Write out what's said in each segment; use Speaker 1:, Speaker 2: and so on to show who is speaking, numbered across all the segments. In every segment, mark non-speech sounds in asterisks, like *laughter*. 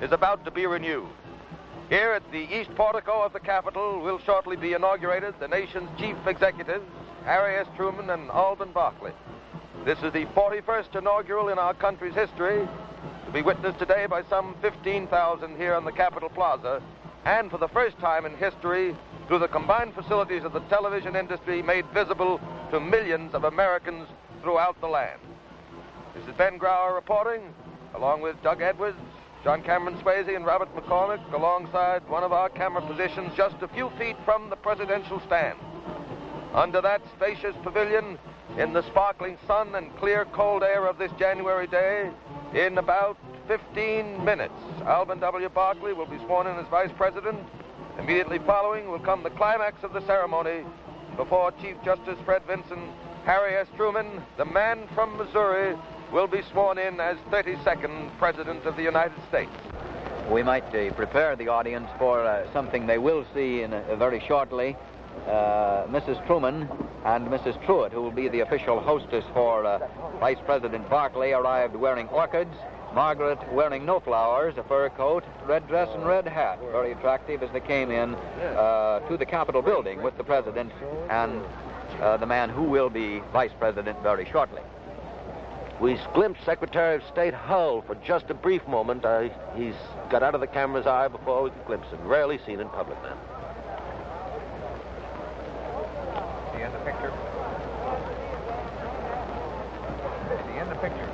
Speaker 1: is about to be renewed. Here at the east portico of the Capitol will shortly be inaugurated the nation's chief executives, Harry S. Truman and Alben Barkley. This is the 41st inaugural in our country's history, to be witnessed today by some 15,000 here on the Capitol Plaza, and for the first time in history, through the combined facilities of the television industry made visible to millions of Americans throughout the land. This is Ben Grauer reporting, along with Doug Edwards, John Cameron Swayze, and Robert McCormick, alongside one of our camera positions just a few feet from the presidential stand. Under that spacious pavilion, in the sparkling sun and clear cold air of this January day, in about 15 minutes, Alben W. Barkley will be sworn in as Vice President. Immediately following will come the climax of the ceremony before Chief Justice Fred Vinson, Harry S. Truman, the man from Missouri, will be sworn in as 32nd President of the United States.
Speaker 2: We might uh, prepare the audience for uh, something they will see in uh, very shortly. Uh, Mrs. Truman and Mrs. Truitt, who will be the official hostess for uh, Vice President Barkley, arrived wearing orchids. Margaret wearing no flowers, a fur coat, red dress, and red hat. Very attractive as they came in to the Capitol building with the President and the man who will be Vice President very shortly.
Speaker 3: We glimpsed Secretary of State Hull for just a brief moment. Uh, he's got out of the camera's eye before we could glimpse him. Rarely seen in public now.
Speaker 4: Is he in the picture? Is he in the picture?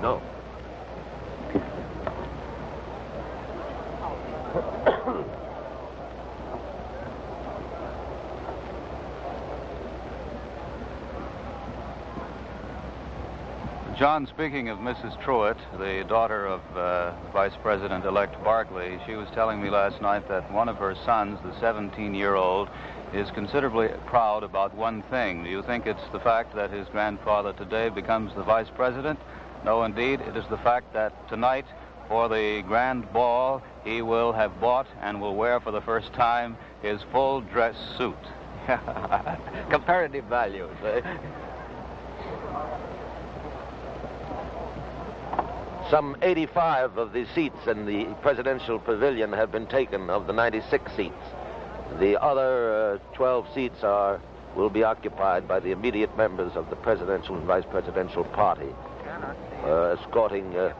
Speaker 3: No.
Speaker 5: John, speaking of Mrs. Truitt, the daughter of uh, Vice President-elect Barkley, she was telling me last night that one of her sons, the 17-year-old, is considerably proud about one thing. Do you think it's the fact that his grandfather today becomes the Vice President? No, indeed, it is the fact that tonight, for the grand ball, he will have bought and will wear for the first time his full dress suit. *laughs*
Speaker 2: Comparative values. Eh?
Speaker 3: Some 85 of the seats in the presidential pavilion have been taken of the 96 seats. The other uh, 12 seats are will be occupied by the immediate members of the presidential and vice presidential party, uh, escorting uh,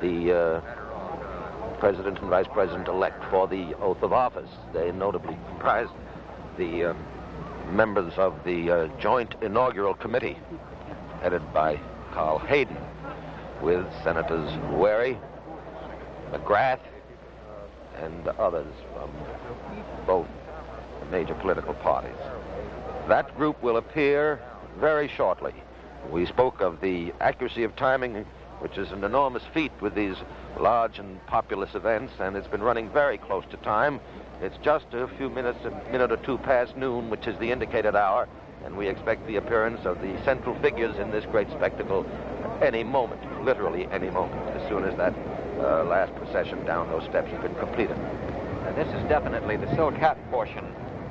Speaker 3: the uh, president and vice president elect for the oath of office. They notably comprise the um, members of the uh, joint inaugural committee, headed by Carl Hayden with Senators Wherry, McGrath, and others from both major political parties. That group will appear very shortly. We spoke of the accuracy of timing, which is an enormous feat with these large and populous events, and it's been running very close to time. It's just a few minutes, a minute or two past noon, which is the indicated hour, and we expect the appearance of the central figures in this great spectacle any moment, literally any moment, as soon as that uh, last procession down those steps has been completed.
Speaker 2: Uh, this is definitely the silk hat portion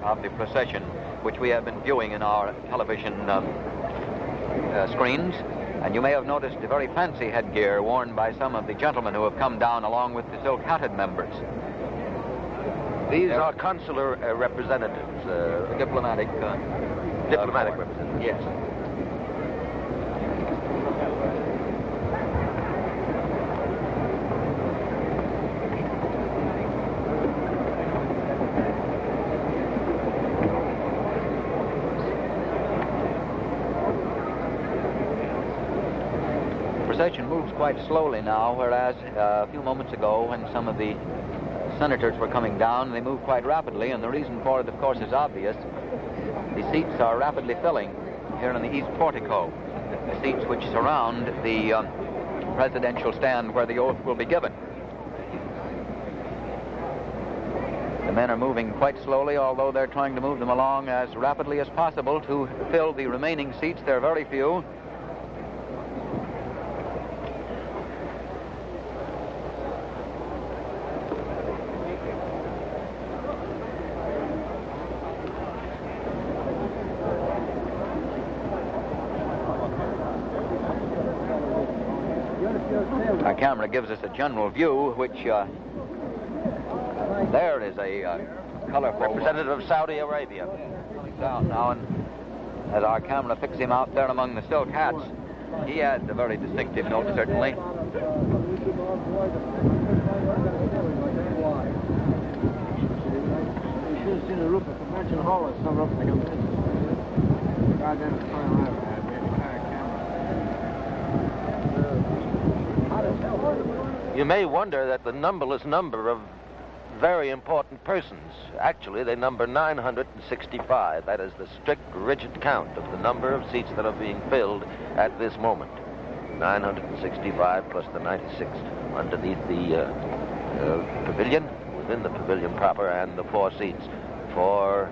Speaker 2: of the procession, which we have been viewing in our television um, uh, screens. And you may have noticed the very fancy headgear worn by some of the gentlemen who have come down along with the silk-hatted members.
Speaker 3: These They're are consular uh, representatives.
Speaker 2: Uh, diplomatic. Uh,
Speaker 3: diplomatic representatives.
Speaker 2: Yes. procession moves quite slowly now, whereas uh, a few moments ago when some of the senators were coming down, they moved quite rapidly, and the reason for it, of course, is obvious. The seats are rapidly filling here in the east portico, the seats which surround the um, presidential stand where the oath will be given. The men are moving quite slowly, although they're trying to move them along as rapidly as possible to fill the remaining seats. There are very few. Camera gives us a general view, which uh, There is a uh, colorful
Speaker 1: Representative of Saudi Arabia.
Speaker 2: down now, and as our camera picks him out there among the silk hats, he adds a very distinctive note, certainly.
Speaker 6: You should have seen the roof of Convention Hall is so rough like a God, that's fine, man. We had to carry a camera.
Speaker 1: You may wonder that the numberless number of very important persons, actually they number 965. That is the strict, rigid count of the number of seats that are being filled at this moment. 965 plus the 96 underneath the uh, uh, pavilion, within the pavilion proper, and the four seats for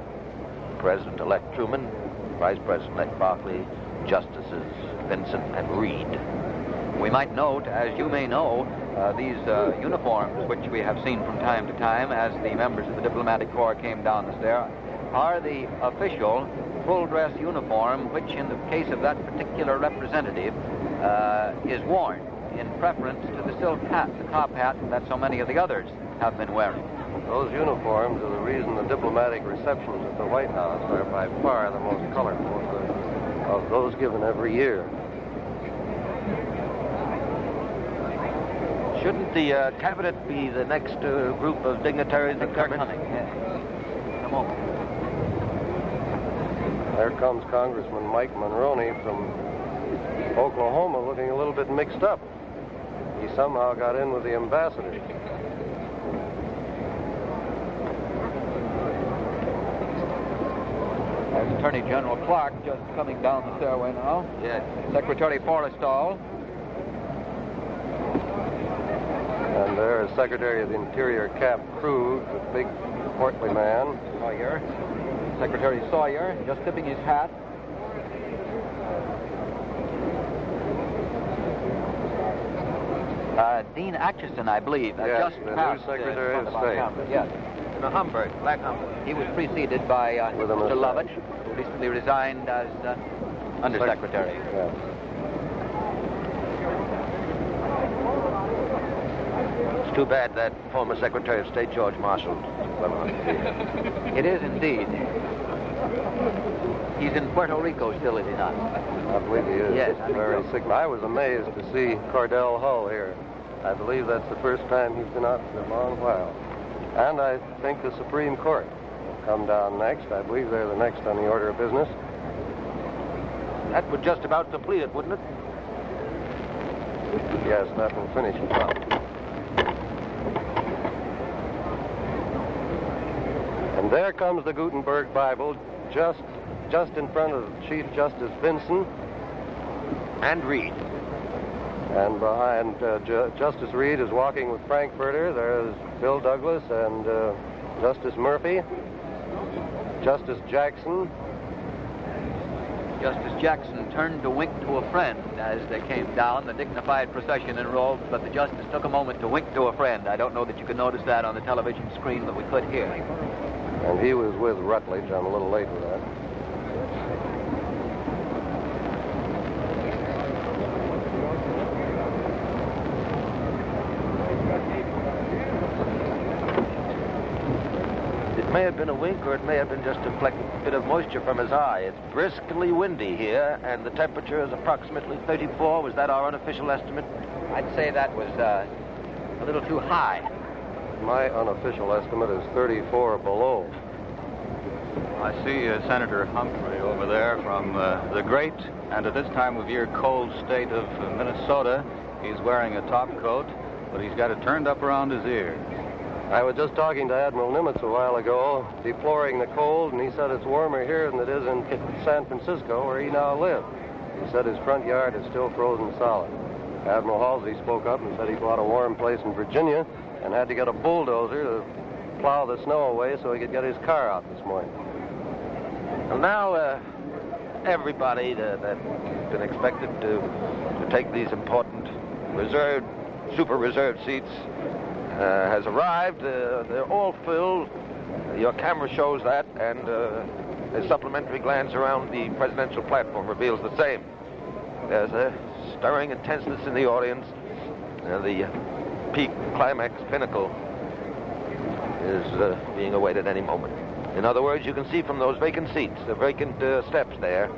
Speaker 1: President-elect Truman, Vice President-elect Barkley, Justices Vinson and Reed.
Speaker 2: We might note, as you may know, uh, these uh, uniforms, which we have seen from time to time as the members of the diplomatic corps came down the stair, are the official full dress uniform, which in the case of that particular representative uh, is worn in preference to the silk hat, the top hat that so many of the others have been wearing.
Speaker 6: Those uniforms are the reason the diplomatic receptions at the White House are by far the most colorful of, of those given every year.
Speaker 1: Shouldn't the uh, cabinet be the next uh, group of dignitaries that come in?
Speaker 2: coming, yes. Come on.
Speaker 6: There comes Congressman Mike Monroney from Oklahoma looking a little bit mixed up. He somehow got in with the ambassador.
Speaker 2: There's Attorney General Clark just coming down the stairway now.
Speaker 1: Yes.
Speaker 2: Secretary Forrestal.
Speaker 6: And there is Secretary of the Interior Cap Krug, the big portly man.
Speaker 2: Sawyer. Secretary Sawyer, just tipping his hat. Uh, Dean Acheson, I believe, uh,
Speaker 6: Yes,
Speaker 2: just
Speaker 6: the new
Speaker 2: passed, uh,
Speaker 6: Secretary
Speaker 2: front
Speaker 6: of State.
Speaker 2: Yes.
Speaker 1: In a Homburg, black Homburg.
Speaker 2: He was preceded by uh, Mr. Lovett, who recently resigned as uh, Undersecretary.
Speaker 6: Yes.
Speaker 1: Too bad that former Secretary of State George Marshall went on.
Speaker 2: Uh, *laughs* it is indeed. He's in Puerto Rico still, is he not?
Speaker 6: I believe he is.
Speaker 2: Yes, I
Speaker 6: very
Speaker 2: so.
Speaker 6: sick. I was amazed to see Cordell Hull here. I believe that's the first time he's been out in a long while. And I think the Supreme Court will come down next. I believe they're the next on the order of business.
Speaker 1: That would just about complete it, wouldn't it?
Speaker 6: Yes, that will finish it up. And there comes the Gutenberg Bible, just just in front of Chief Justice Vinson,
Speaker 1: And Reed.
Speaker 6: and behind uh, Ju- Justice Reed is walking with Frankfurter. There's Bill Douglas and uh, Justice Murphy, Justice Jackson,
Speaker 2: Justice Jackson turned to wink to a friend as they came down. The dignified procession enrolled, but the justice took a moment to wink to a friend. I don't know that you could notice that on the television screen, but we could hear.
Speaker 6: And he was with Rutledge. I'm a little late with that.
Speaker 1: It may have been a wink or it may have been just a fleck, bit of moisture from his eye. It's briskly windy here, and the temperature is approximately 34. Was that our unofficial estimate?
Speaker 2: I'd say that was uh, a little too high.
Speaker 6: My unofficial estimate is 34 below.
Speaker 5: I see uh, Senator Humphrey over there from uh, the great and at this time of year cold state of uh, Minnesota. He's wearing a top coat, but he's got it turned up around his ears.
Speaker 6: I was just talking to Admiral Nimitz a while ago, deploring the cold, and he said it's warmer here than it is in San Francisco, where he now lives. He said his front yard is still frozen solid. Admiral Halsey spoke up and said he bought a warm place in Virginia and had to get a bulldozer to plow the snow away so he could get his car out this morning.
Speaker 1: Well, now, uh, everybody that, that's been expected to, to take these important reserved, super reserved seats uh, has arrived. Uh, they're all filled. Your camera shows that, and uh, a supplementary glance around the presidential platform reveals the same. There's a stirring intenseness in the audience. Uh, the peak climax pinnacle is uh, being awaited any moment. In other words, you can see from those vacant seats, the vacant uh, steps there,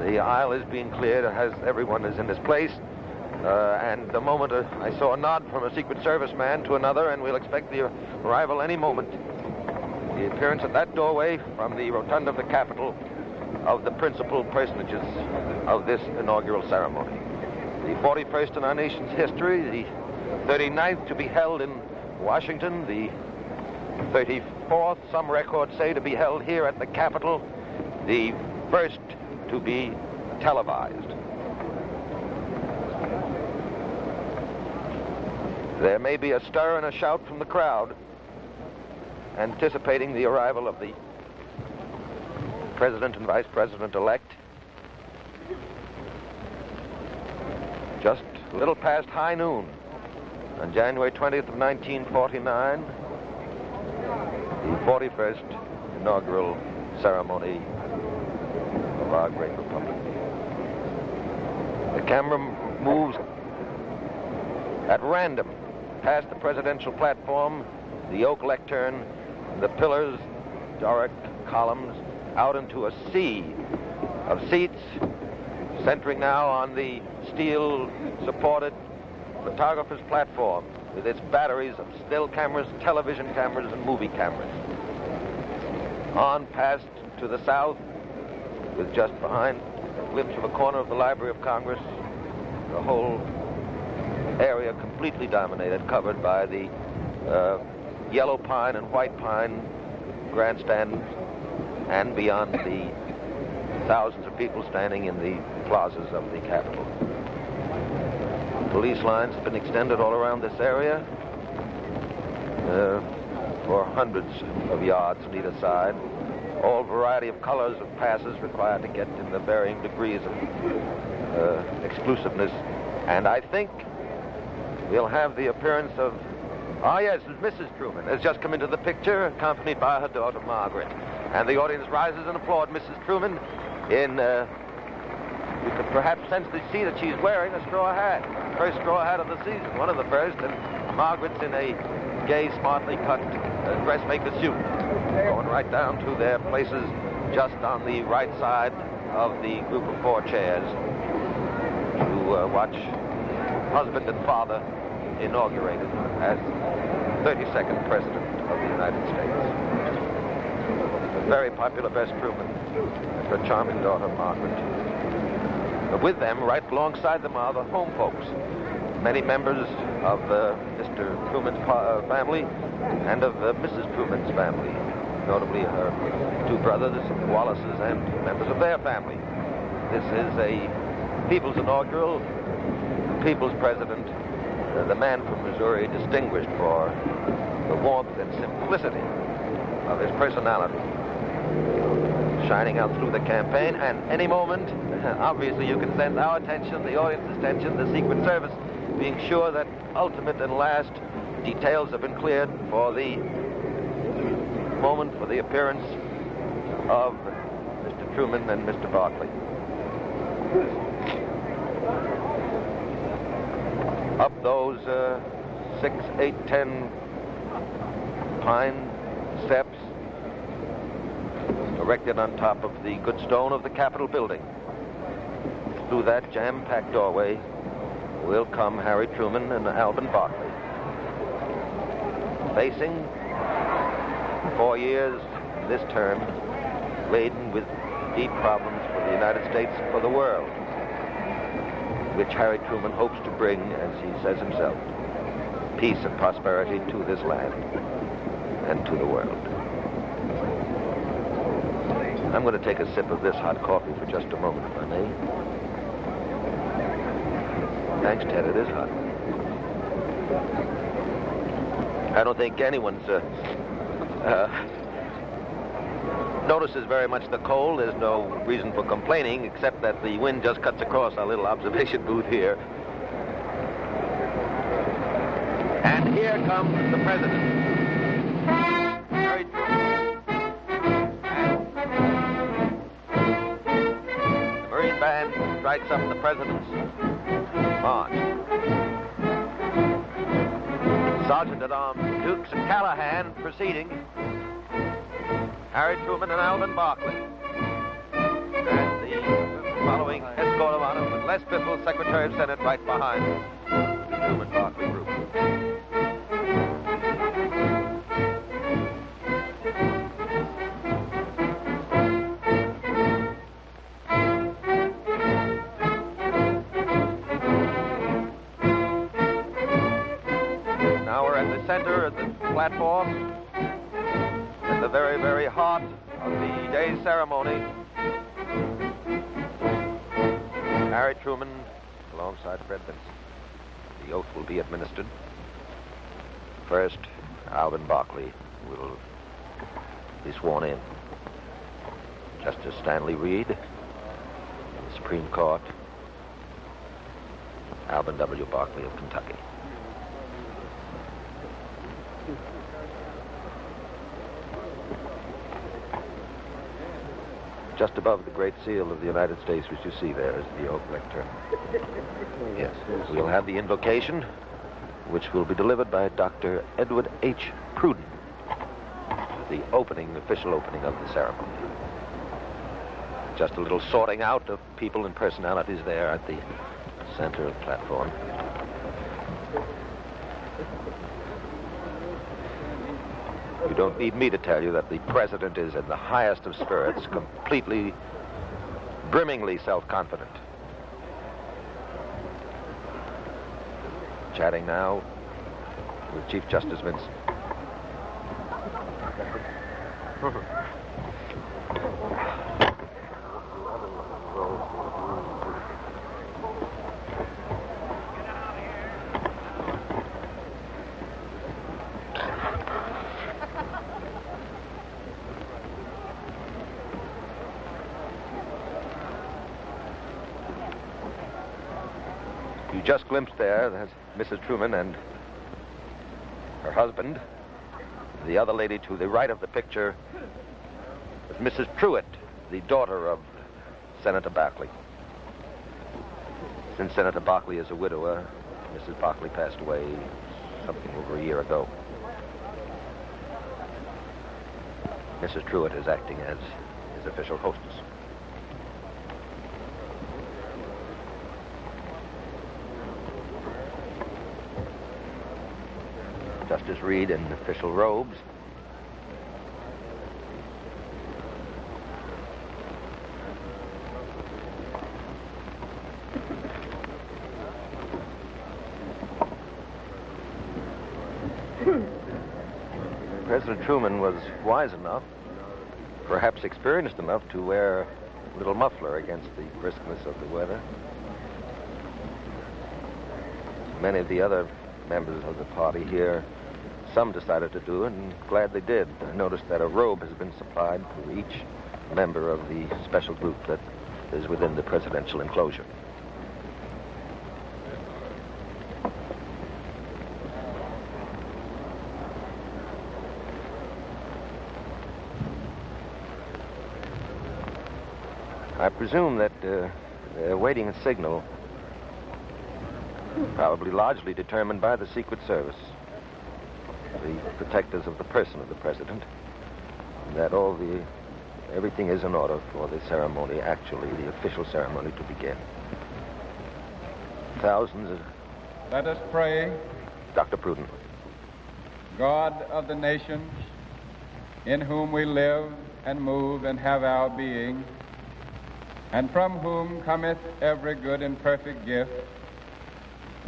Speaker 1: the aisle is being cleared. Has everyone is in his place. Uh, and the moment uh, I saw a nod from a Secret Service man to another, and we'll expect the arrival any moment. The appearance at that doorway from the rotunda of the Capitol of the principal personages of this inaugural ceremony. The 41st in our nation's history, the 39th to be held in Washington, the 34th, some records say, to be held here at the Capitol, the first to be televised. There may be a stir and a shout from the crowd anticipating the arrival of the President and Vice President elect. Just a little past high noon on January 20th of 1949, the 41st inaugural ceremony of our great republic. The camera moves at random past the presidential platform, the oak lectern, the pillars, Doric columns, out into a sea of seats, centering now on the steel-supported photographer's platform with its batteries of still cameras, television cameras, and movie cameras. On past to the south, with just behind a glimpse of a corner of the Library of Congress, the whole area completely dominated, covered by the uh, yellow pine and white pine grandstands and beyond the thousands of people standing in the plazas of the Capitol. Police lines have been extended all around this area uh, for hundreds of yards on either side. All variety of colors of passes required to get in the varying degrees of uh, exclusiveness. And I think we'll have the appearance of, ah yes, Mrs. Truman has just come into the picture, accompanied by her daughter Margaret. And the audience rises and applaud Mrs. Truman in, uh, you could perhaps sense see that she's wearing a straw hat. First straw hat of the season, one of the first, and Margaret's in a gay, smartly cut uh, dressmaker suit, going right down to their places just on the right side of the group of four chairs to uh, watch husband and father inaugurated as 32nd President of the United States very popular best Truman and her charming daughter, Margaret. But with them, right alongside them, are the home folks. Many members of uh, Mr. Truman's uh, family and of uh, Mrs. Truman's family, notably her two brothers, the Wallaces, and members of their family. This is a people's inaugural, people's president, uh, the man from Missouri distinguished for the warmth and simplicity of his personality shining out through the campaign. And any moment, *laughs* obviously, you can sense our attention, the audience's attention, the Secret Service being sure that ultimate and last details have been cleared for the moment for the appearance of Mr. Truman and Mr. Barkley. Up those uh, six, eight, ten pine steps erected on top of the good stone of the Capitol building. Through that jam-packed doorway will come Harry Truman and Alben Barkley. Facing four years this term laden with deep problems for the United States for the world, which Harry Truman hopes to bring, as he says himself, peace and prosperity to this land and to the world. I'm going to take a sip of this hot coffee for just a moment, if I may. Thanks, Ted. It is hot. I don't think anyone's uh, uh, notices very much the cold. There's no reason for complaining, except that the wind just cuts across our little observation booth here. And here comes the president. Strikes up the president's march. Sergeant at Arms Dukes and Callahan proceeding. Harry Truman and Alben Barkley. And the following escort of honor with Les Biffle, Secretary of Senate, right behind the Truman Barkley group. At the center of the platform, in the very, very heart of the day's ceremony. Harry Truman alongside Fred Vinson. The oath will be administered. First, Alben Barkley will be sworn in. Justice Stanley Reed, the Supreme Court, Alben W. Barkley of Kentucky. Just above the Great Seal of the United States, which you see there, is the oak lectern. *laughs* Yes. We'll have the invocation, which will be delivered by Dr. Edward H. Pruden, the opening, official opening of the ceremony. Just a little sorting out of people and personalities there at the center of the platform. You don't need me to tell you that the president is in the highest of spirits, *laughs* completely, brimmingly self-confident. Chatting now with Chief Justice Vinson. *laughs* Glimpsed there, that's Mrs. Truman and her husband. The other lady to the right of the picture is Mrs. Truitt, the daughter of Senator Barkley. Since Senator Barkley is a widower, Mrs. Barkley passed away something over a year ago. Mrs. Truitt is acting as his official hostess. Justice Reed in official robes. *laughs* President Truman was wise enough, perhaps experienced enough, to wear a little muffler against the briskness of the weather. Many of the other members of the party here, some decided to do it, and glad they did. I noticed that a robe has been supplied for each member of the special group that is within the presidential enclosure. I presume that uh, they're waiting a signal, probably largely determined by the Secret Service, the protectors of the person of the president, that all the everything is in order for the ceremony, actually the official ceremony, to begin. Thousands of
Speaker 4: Let us pray,
Speaker 1: Dr. Pruden.
Speaker 4: God of the nations, in whom we live and move and have our being, and from whom cometh every good and perfect gift,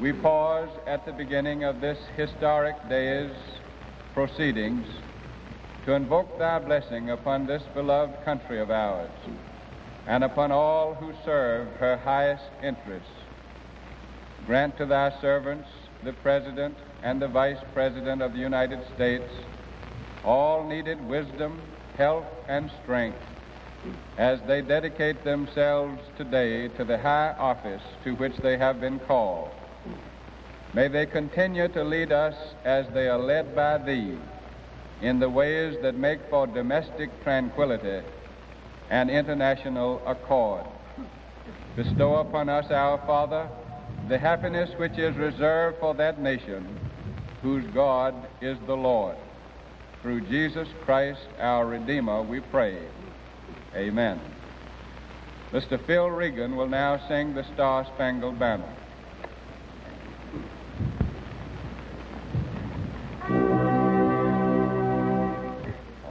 Speaker 4: we pause at the beginning of this historic day's proceedings to invoke thy blessing upon this beloved country of ours and upon all who serve her highest interests. Grant to thy servants, the President and the Vice President of the United States, all needed wisdom, health, and strength as they dedicate themselves today to the high office to which they have been called. May they continue to lead us as they are led by thee in the ways that make for domestic tranquility and international accord. Bestow upon us, our Father, the happiness which is reserved for that nation whose God is the Lord. Through Jesus Christ, our Redeemer, we pray. Amen. Mr. Phil Regan will now sing the Star Spangled Banner.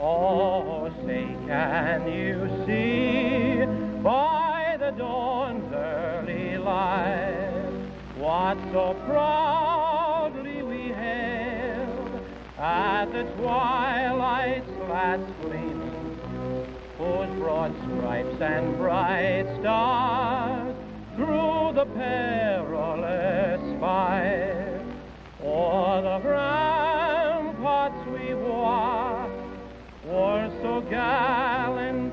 Speaker 7: Oh, say, can you see by the dawn's early light? What so proudly we hailed at the twilight's last gleaming, whose broad stripes and bright stars through the perilous fight o'er the ramparts we watched were so gallantly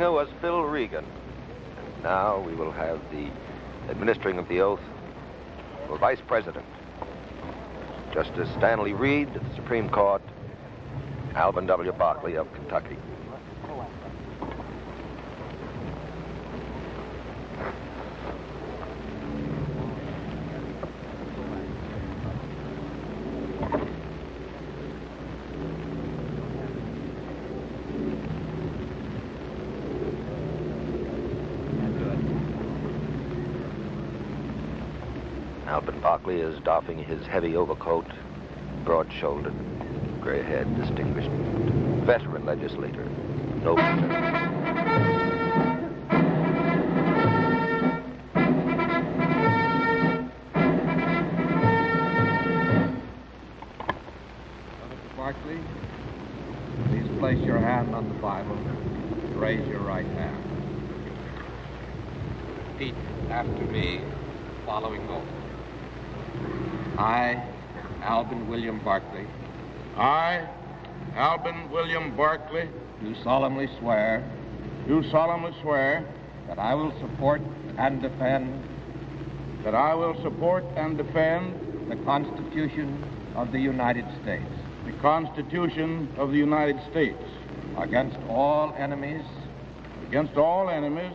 Speaker 1: singer was Phil Regan. And now we will have the administering of the oath for Vice President. Justice Stanley Reed of the Supreme Court, Alben W. Barkley of Kentucky. Alben Barkley is doffing his heavy overcoat, broad-shouldered, gray-haired, distinguished veteran legislator, noble gentleman.
Speaker 8: Mr. Please place your hand on the Bible and raise your right hand. Repeat after me, following oath. I, Alben William Barkley,
Speaker 9: I, Alben William Barkley,
Speaker 8: do solemnly swear
Speaker 9: do solemnly swear
Speaker 8: that I will support and defend
Speaker 9: that I will support and defend
Speaker 8: the Constitution of the United States
Speaker 9: the Constitution of the United States
Speaker 8: against all enemies,
Speaker 9: against all enemies,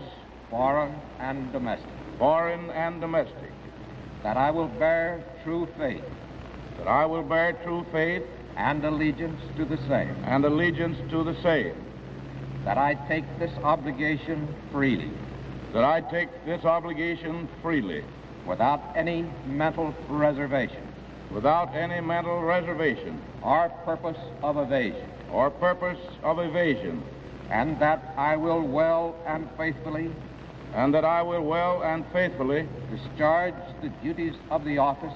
Speaker 8: foreign and domestic,
Speaker 9: foreign and domestic,
Speaker 8: that I will bear true faith
Speaker 9: that I will bear true faith
Speaker 8: and allegiance to the same,
Speaker 9: and allegiance to the same,
Speaker 8: that I take this obligation freely
Speaker 9: that I take this obligation freely
Speaker 8: without any mental reservation
Speaker 9: without any mental reservation
Speaker 8: or purpose of evasion,
Speaker 9: or purpose of evasion,
Speaker 8: and that I will well and faithfully
Speaker 9: and that I will well and faithfully
Speaker 8: discharge the duties of the office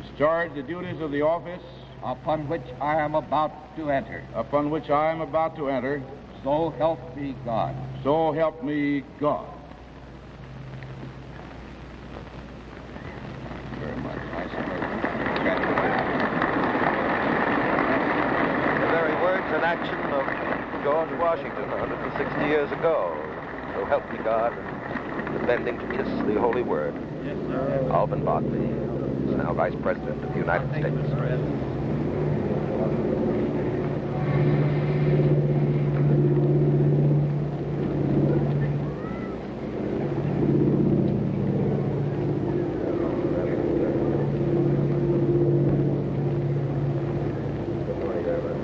Speaker 9: discharge the duties of the office
Speaker 8: upon which I am about to enter.
Speaker 9: upon which I am about to enter.
Speaker 8: So help me God.
Speaker 9: So help me God.
Speaker 8: Very much. I
Speaker 1: The very words and action of George Washington 160 years ago. So help me God, and bending to kiss the holy word. Yes, sir. Alben Barkley is now Vice President of the United States.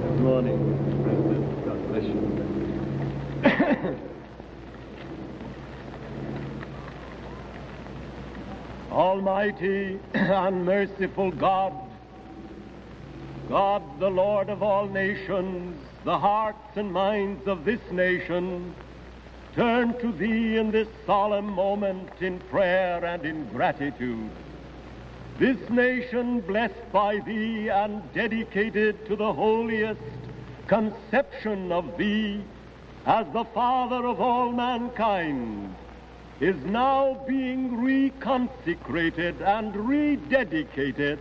Speaker 10: Good morning, President. God bless you. Almighty *clears throat* and merciful God, God the Lord of all nations, the hearts and minds of this nation turn to thee in this solemn moment in prayer and in gratitude. This nation blessed by thee and dedicated to the holiest conception of thee as the Father of all mankind is now being reconsecrated and rededicated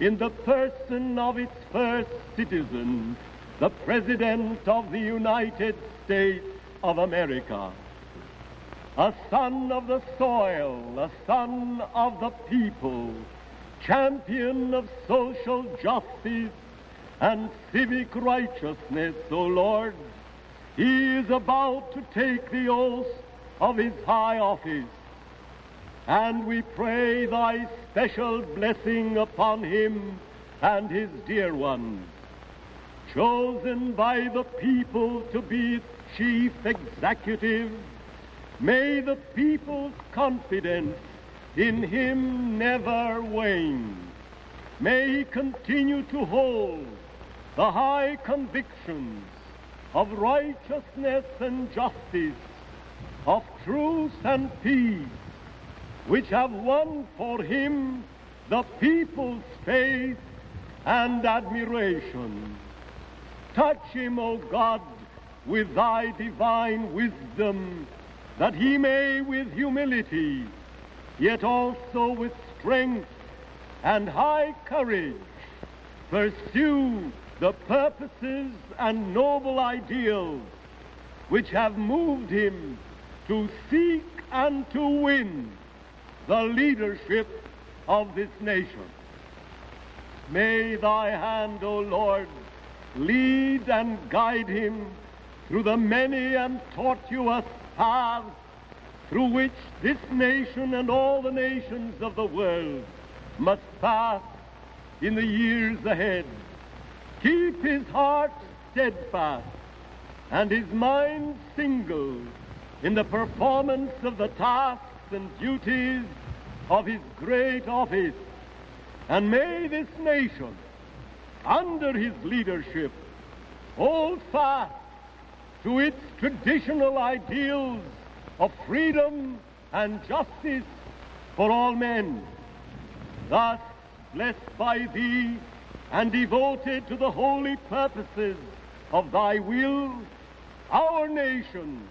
Speaker 10: in the person of its first citizen, the President of the United States of America. A son of the soil, a son of the people, champion of social justice and civic righteousness, O Lord, he is about to take the oath of his high office. And we pray thy special blessing upon him and his dear ones, chosen by the people to be its chief executive. May the people's confidence in him never wane. May he continue to hold the high convictions of righteousness and justice, of truth and peace, which have won for him the people's faith and admiration. Touch him, O God, with thy divine wisdom, that he may with humility, yet also with strength and high courage, pursue the purposes and noble ideals which have moved him to seek and to win the leadership of this nation. May thy hand, O Lord, lead and guide him through the many and tortuous paths through which this nation and all the nations of the world must pass in the years ahead. Keep his heart steadfast and his mind single in the performance of the tasks and duties of his great office. And may this nation, under his leadership, hold fast to its traditional ideals of freedom and justice for all men. Thus, blessed by thee and devoted to the holy purposes of thy will, our nation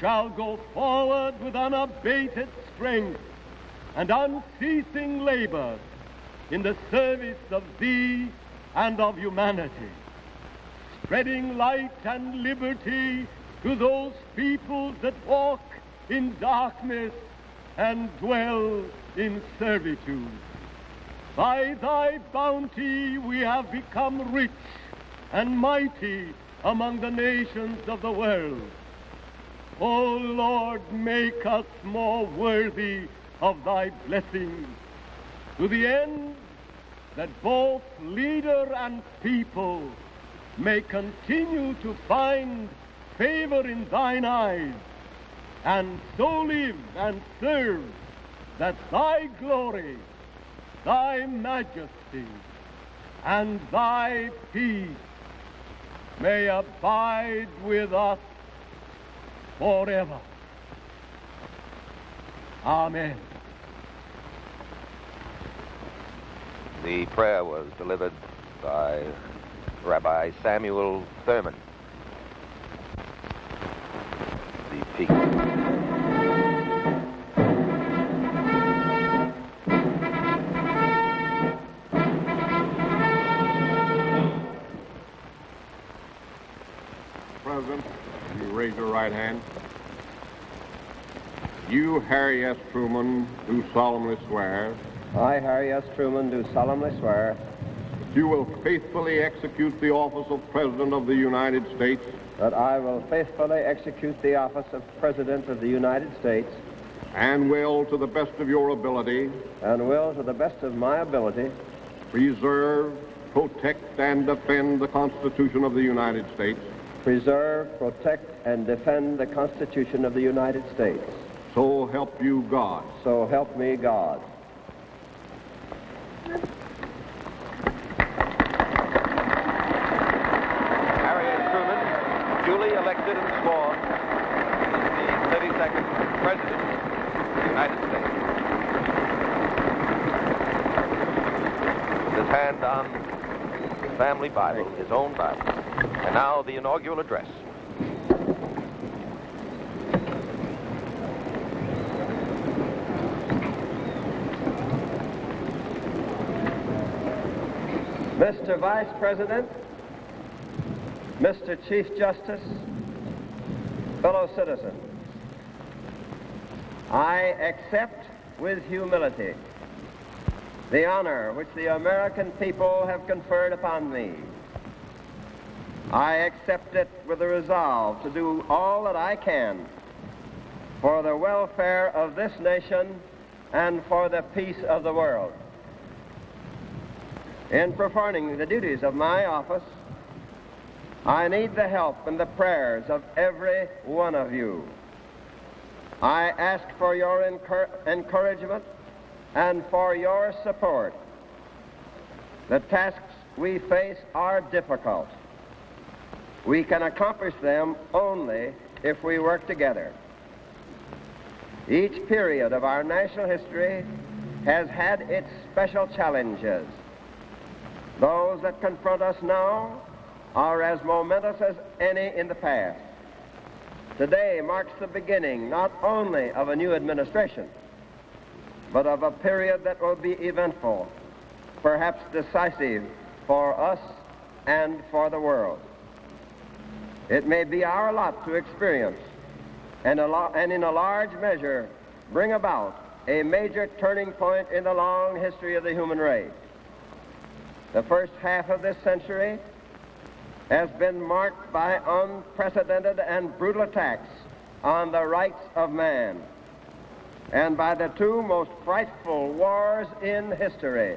Speaker 10: shall go forward with unabated strength and unceasing labor in the service of thee and of humanity, spreading light and liberty to those peoples that walk in darkness and dwell in servitude. By thy bounty we have become rich and mighty among the nations of the world. O Lord, make us more worthy of thy blessings, to the end that both leader and people may continue to find favor in thine eyes, and so live and serve that thy glory, thy majesty, and thy peace may abide with us forever. Amen.
Speaker 1: The prayer was delivered by Rabbi Samuel Thurman. The peace.
Speaker 9: Your right hand. You, Harry S. Truman, do solemnly swear
Speaker 6: I, Harry S. Truman, do solemnly swear
Speaker 9: that you will faithfully execute the office of President of the United States
Speaker 6: that I will faithfully execute the office of President of the United States
Speaker 9: and will, to the best of your ability,
Speaker 6: and will, to the best of my ability,
Speaker 9: preserve, protect, and defend the Constitution of the United States
Speaker 6: preserve, protect, and defend the Constitution of the United States.
Speaker 9: So help you God.
Speaker 6: So help me God.
Speaker 1: Harry S. Truman, duly elected and sworn, is the 32nd President of the United States. With his hand on family Bible, his own Bible. And now the inaugural address.
Speaker 11: Mr. Vice President, Mr. Chief Justice, fellow citizens, I accept with humility the honor which the American people have conferred upon me. I accept it with the resolve to do all that I can for the welfare of this nation and for the peace of the world. In performing the duties of my office, I need the help and the prayers of every one of you. I ask for your encour- encouragement and for your support. The tasks we face are difficult. We can accomplish them only if we work together. Each period of our national history has had its special challenges. Those that confront us now are as momentous as any in the past. Today marks the beginning not only of a new administration, but of a period that will be eventful, perhaps decisive for us and for the world. It may be our lot to experience and, and in a large measure bring about a major turning point in the long history of the human race. The first half of this century has been marked by unprecedented and brutal attacks on the rights of man and by the two most frightful wars in history.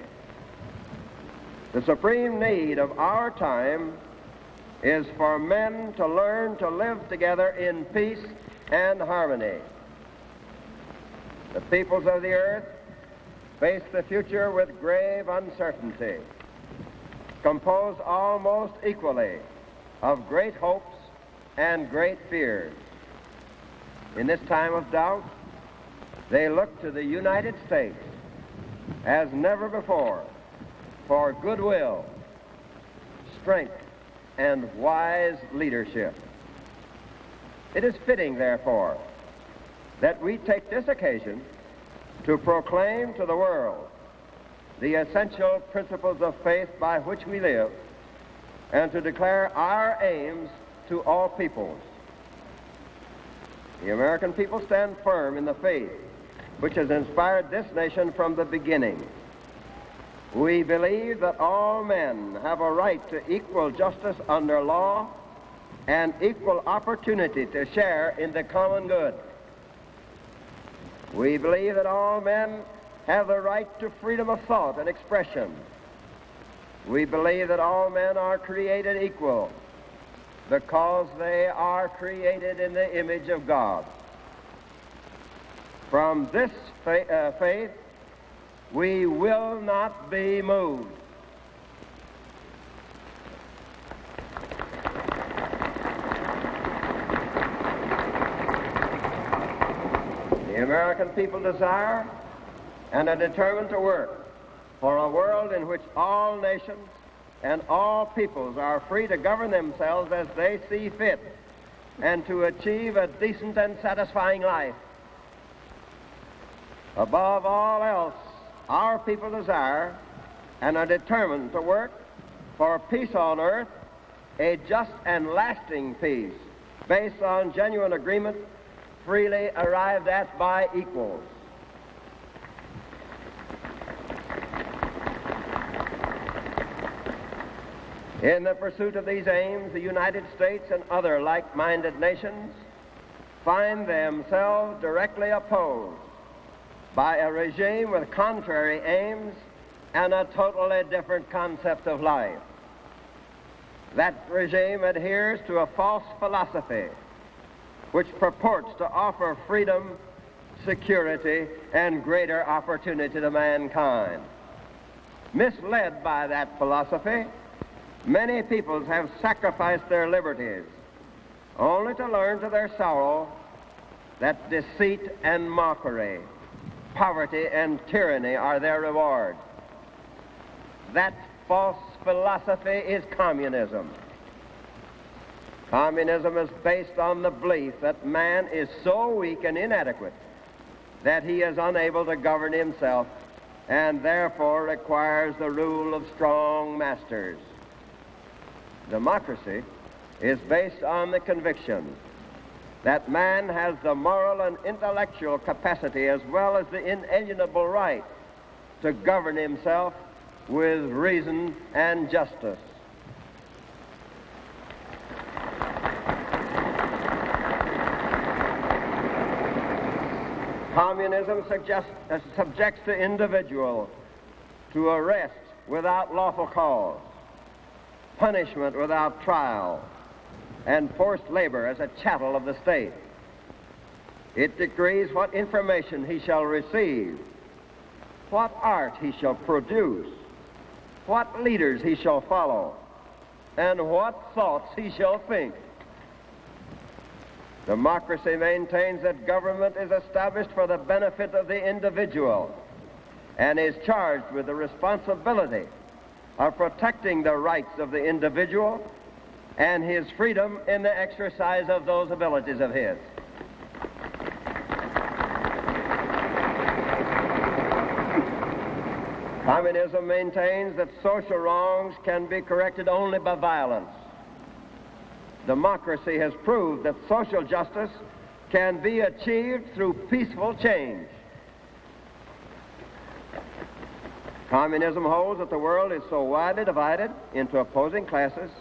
Speaker 11: The supreme need of our time is for men to learn to live together in peace and harmony. The peoples of the earth face the future with grave uncertainty composed almost equally of great hopes and great fears. In this time of doubt, they look to the United States as never before for goodwill, strength, and wise leadership. It is fitting, therefore, that we take this occasion to proclaim to the world the essential principles of faith by which we live and to declare our aims to all peoples. The American people stand firm in the faith which has inspired this nation from the beginning. We believe that all men have a right to equal justice under law and equal opportunity to share in the common good. We believe that all men have the right to freedom of thought and expression. We believe that all men are created equal because they are created in the image of God. From this fa- uh, faith, we will not be moved. The American people desire and are determined to work for a world in which all nations and all peoples are free to govern themselves as they see fit and to achieve a decent and satisfying life. Above all else, our people desire and are determined to work for peace on earth, a just and lasting peace based on genuine agreement freely arrived at by equals. In the pursuit of these aims, the United States and other like minded nations find themselves directly opposed by a regime with contrary aims and a totally different concept of life. That regime adheres to a false philosophy which purports to offer freedom, security, and greater opportunity to mankind. Misled by that philosophy, Many peoples have sacrificed their liberties only to learn to their sorrow that deceit and mockery, poverty and tyranny are their reward. That false philosophy is communism. Communism is based on the belief that man is so weak and inadequate that he is unable to govern himself and therefore requires the rule of strong masters. Democracy is based on the conviction that man has the moral and intellectual capacity as well as the inalienable right to govern himself with reason and justice. Communism suggests, uh, subjects the individual to arrest without lawful cause, punishment without trial, and forced labor as a chattel of the state. It decrees what information he shall receive, what art he shall produce, what leaders he shall follow, and what thoughts he shall think. Democracy maintains that government is established for the benefit of the individual and is charged with the responsibility of protecting the rights of the individual and his freedom in the exercise of those abilities of his. Communism maintains that social wrongs can be corrected only by violence democracy has proved that social justice can be achieved through peaceful change. Communism holds that the world is so widely divided into opposing classes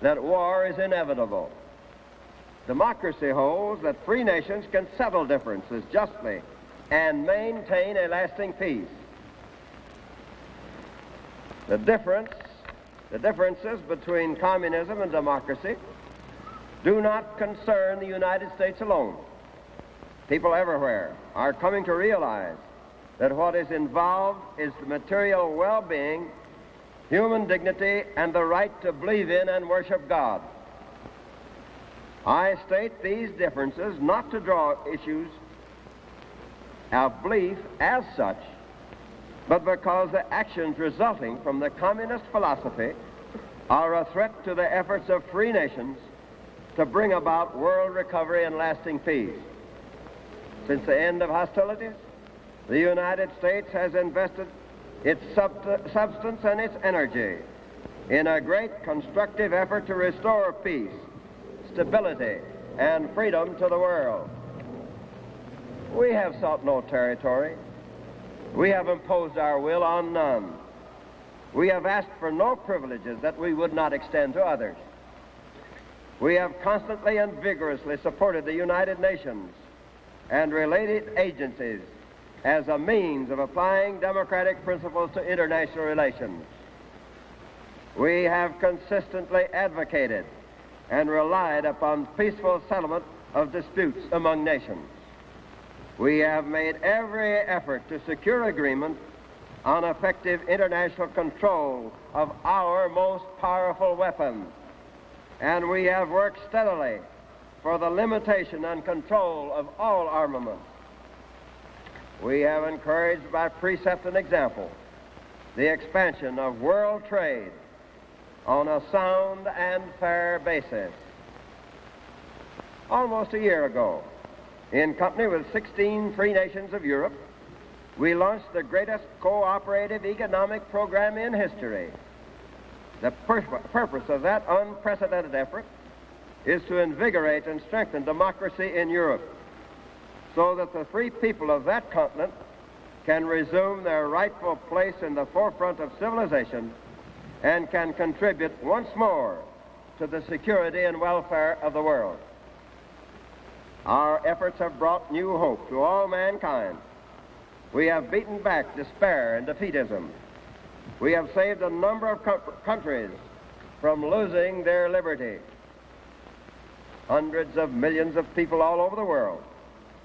Speaker 11: that war is inevitable. Democracy holds that free nations can settle differences justly and maintain a lasting peace. The difference, the differences between communism and democracy do not concern the United States alone. People everywhere are coming to realize that what is involved is the material well-being, human dignity, and the right to believe in and worship God. I state these differences not to draw issues of belief as such, but because the actions resulting from the communist philosophy are a threat to the efforts of free nations to bring about world recovery and lasting peace. Since the end of hostilities, the United States has invested its substance and its energy in a great constructive effort to restore peace, stability, and freedom to the world. We have sought no territory. We have imposed our will on none. We have asked for no privileges that we would not extend to others. We have constantly and vigorously supported the United Nations and related agencies as a means of applying democratic principles to international relations. We have consistently advocated and relied upon peaceful settlement of disputes among nations. We have made every effort to secure agreement on effective international control of our most powerful weapons and we have worked steadily for the limitation and control of all armaments. We have encouraged by precept and example the expansion of world trade on a sound and fair basis. Almost a year ago, in company with 16 free nations of Europe, we launched the greatest cooperative economic program in history the pur purpose of that unprecedented effort is to invigorate and strengthen democracy in Europe so that the free people of that continent can resume their rightful place in the forefront of civilization and can contribute once more to the security and welfare of the world. Our efforts have brought new hope to all mankind. We have beaten back despair and defeatism we have saved a number of co countries from losing their liberty. Hundreds of millions of people all over the world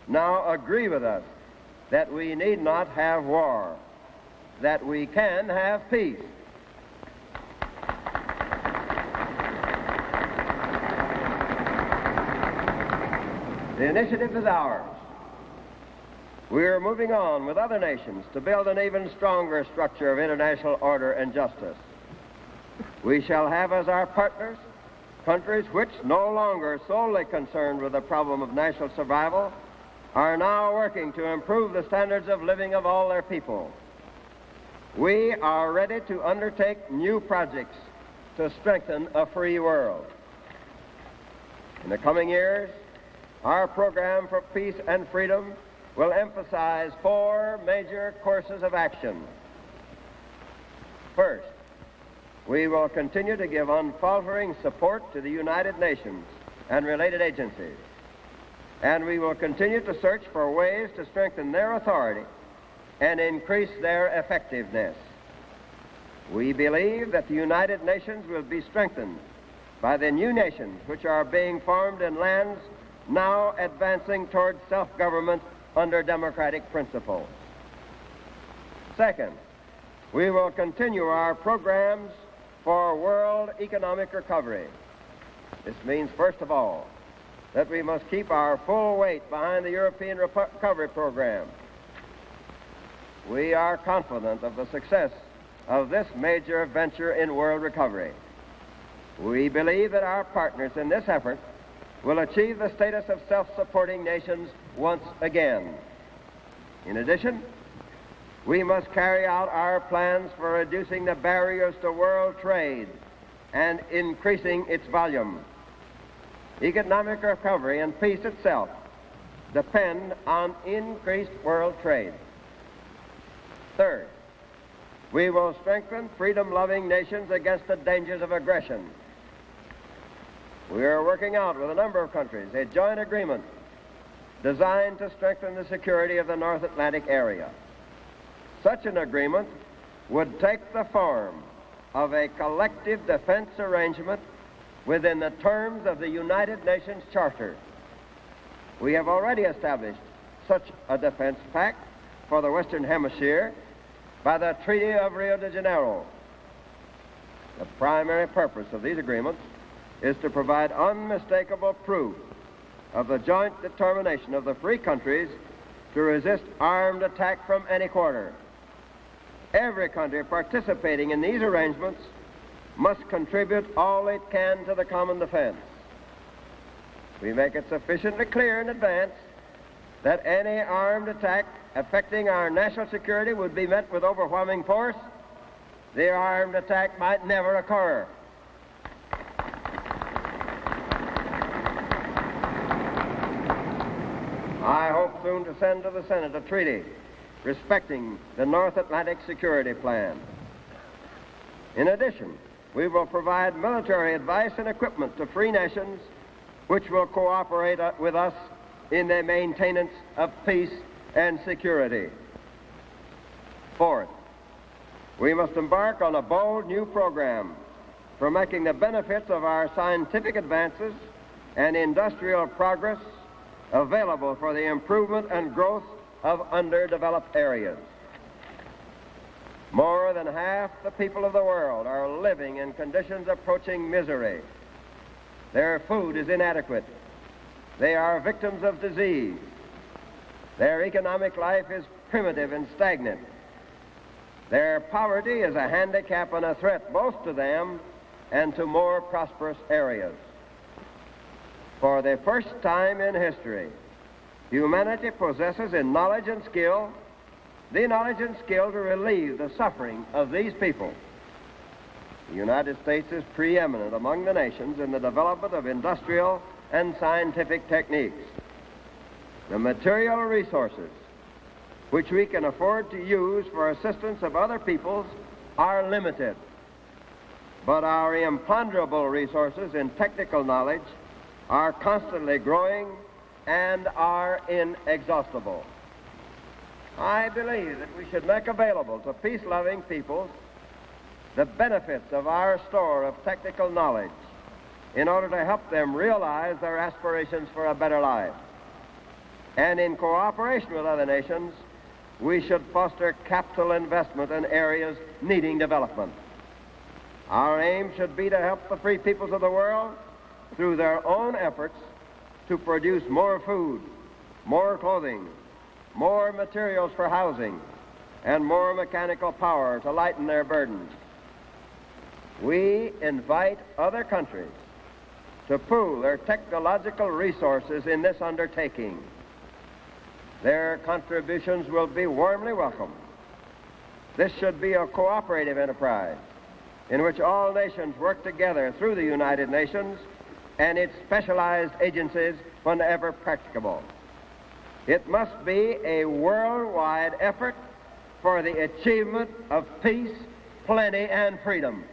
Speaker 11: now agree with us that we need not have war, that we can have peace. The initiative is ours. We are moving on with other nations to build an even stronger structure of international order and justice. We shall have as our partners countries which, no longer solely concerned with the problem of national survival, are now working to improve the standards of living of all their people. We are ready to undertake new projects to strengthen a free world. In the coming years, our program for peace and freedom will emphasize four major courses of action. First, we will continue to give unfaltering support to the United Nations and related agencies. And we will continue to search for ways to strengthen their authority and increase their effectiveness. We believe that the United Nations will be strengthened by the new nations which are being formed in lands now advancing toward self-government under democratic principles. Second, we will continue our programs for world economic recovery. This means, first of all, that we must keep our full weight behind the European Recovery Program. We are confident of the success of this major venture in world recovery. We believe that our partners in this effort will achieve the status of self-supporting nations once again. In addition, we must carry out our plans for reducing the barriers to world trade and increasing its volume. Economic recovery and peace itself depend on increased world trade. Third, we will strengthen freedom-loving nations against the dangers of aggression. We are working out with a number of countries a joint agreement designed to strengthen the security of the North Atlantic area. Such an agreement would take the form of a collective defense arrangement within the terms of the United Nations Charter. We have already established such a defense pact for the Western Hemisphere by the Treaty of Rio de Janeiro. The primary purpose of these agreements is to provide unmistakable proof of the joint determination of the free countries to resist armed attack from any quarter. Every country participating in these arrangements must contribute all it can to the common defense. We make it sufficiently clear in advance that any armed attack affecting our national security would be met with overwhelming force. The armed attack might never occur. I hope soon to send to the Senate a treaty respecting the North Atlantic Security Plan. In addition, we will provide military advice and equipment to free nations which will cooperate uh, with us in the maintenance of peace and security. Fourth, we must embark on a bold new program for making the benefits of our scientific advances and industrial progress available for the improvement and growth of underdeveloped areas. More than half the people of the world are living in conditions approaching misery. Their food is inadequate. They are victims of disease. Their economic life is primitive and stagnant. Their poverty is a handicap and a threat both to them and to more prosperous areas. For the first time in history, humanity possesses in knowledge and skill the knowledge and skill to relieve the suffering of these people. The United States is preeminent among the nations in the development of industrial and scientific techniques. The material resources which we can afford to use for assistance of other peoples are limited. But our imponderable resources in technical knowledge are constantly growing and are inexhaustible. I believe that we should make available to peace-loving peoples the benefits of our store of technical knowledge in order to help them realize their aspirations for a better life. And in cooperation with other nations, we should foster capital investment in areas needing development. Our aim should be to help the free peoples of the world through their own efforts to produce more food, more clothing, more materials for housing, and more mechanical power to lighten their burdens. we invite other countries to pool their technological resources in this undertaking. Their contributions will be warmly welcomed. This should be a cooperative enterprise in which all nations work together through the United Nations and its specialized agencies whenever practicable. It must be a worldwide effort for the achievement of peace, plenty, and freedom.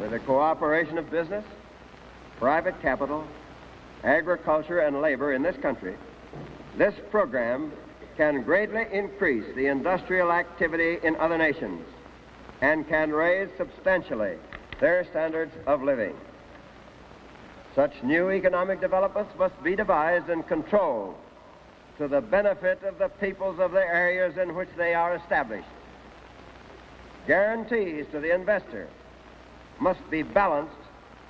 Speaker 11: With the cooperation of business, private capital, agriculture, and labor in this country, this program can greatly increase the industrial activity in other nations and can raise substantially their standards of living. Such new economic developments must be devised and controlled to the benefit of the peoples of the areas in which they are established. Guarantees to the investor must be balanced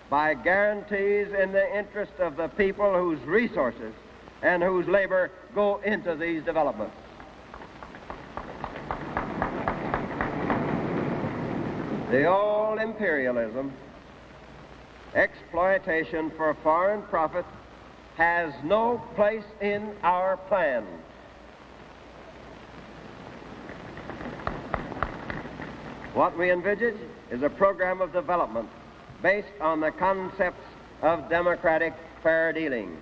Speaker 11: by guarantees in the interest of the people whose resources and whose labor go into these developments. The old imperialism, exploitation for foreign profit, has no place in our plan. What we envisage is a program of development based on the concepts of democratic fair dealing.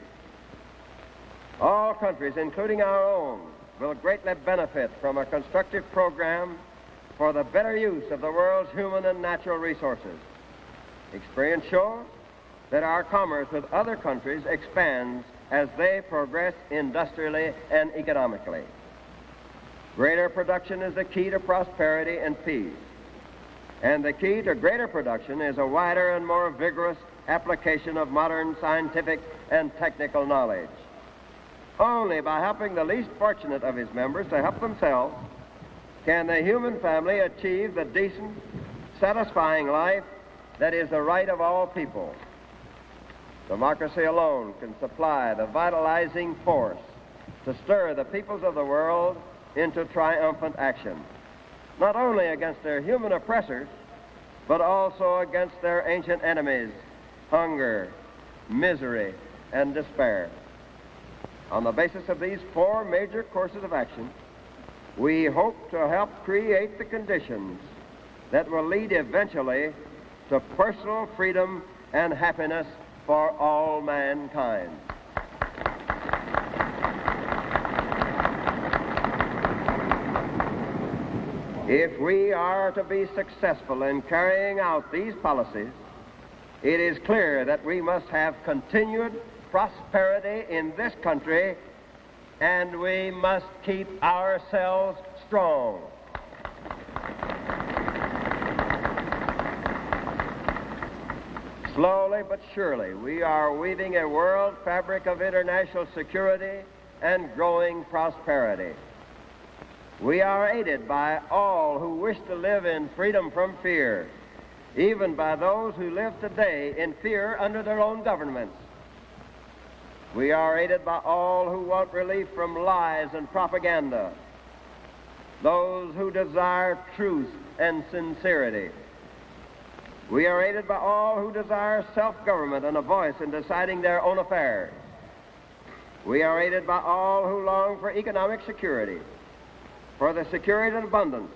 Speaker 11: All countries, including our own, will greatly benefit from a constructive program for the better use of the world's human and natural resources. Experience shows that our commerce with other countries expands as they progress industrially and economically. Greater production is the key to prosperity and peace. And the key to greater production is a wider and more vigorous application of modern scientific and technical knowledge. Only by helping the least fortunate of his members to help themselves can the human family achieve the decent, satisfying life that is the right of all people. Democracy alone can supply the vitalizing force to stir the peoples of the world into triumphant action, not only against their human oppressors, but also against their ancient enemies, hunger, misery, and despair. On the basis of these four major courses of action, we hope to help create the conditions that will lead eventually to personal freedom and happiness for all mankind. If we are to be successful in carrying out these policies, it is clear that we must have continued prosperity in this country and we must keep ourselves strong. Slowly but surely, we are weaving a world fabric of international security and growing prosperity. We are aided by all who wish to live in freedom from fear, even by those who live today in fear under their own governments. We are aided by all who want relief from lies and propaganda, those who desire truth and sincerity. We are aided by all who desire self-government and a voice in deciding their own affairs. We are aided by all who long for economic security, for the security and abundance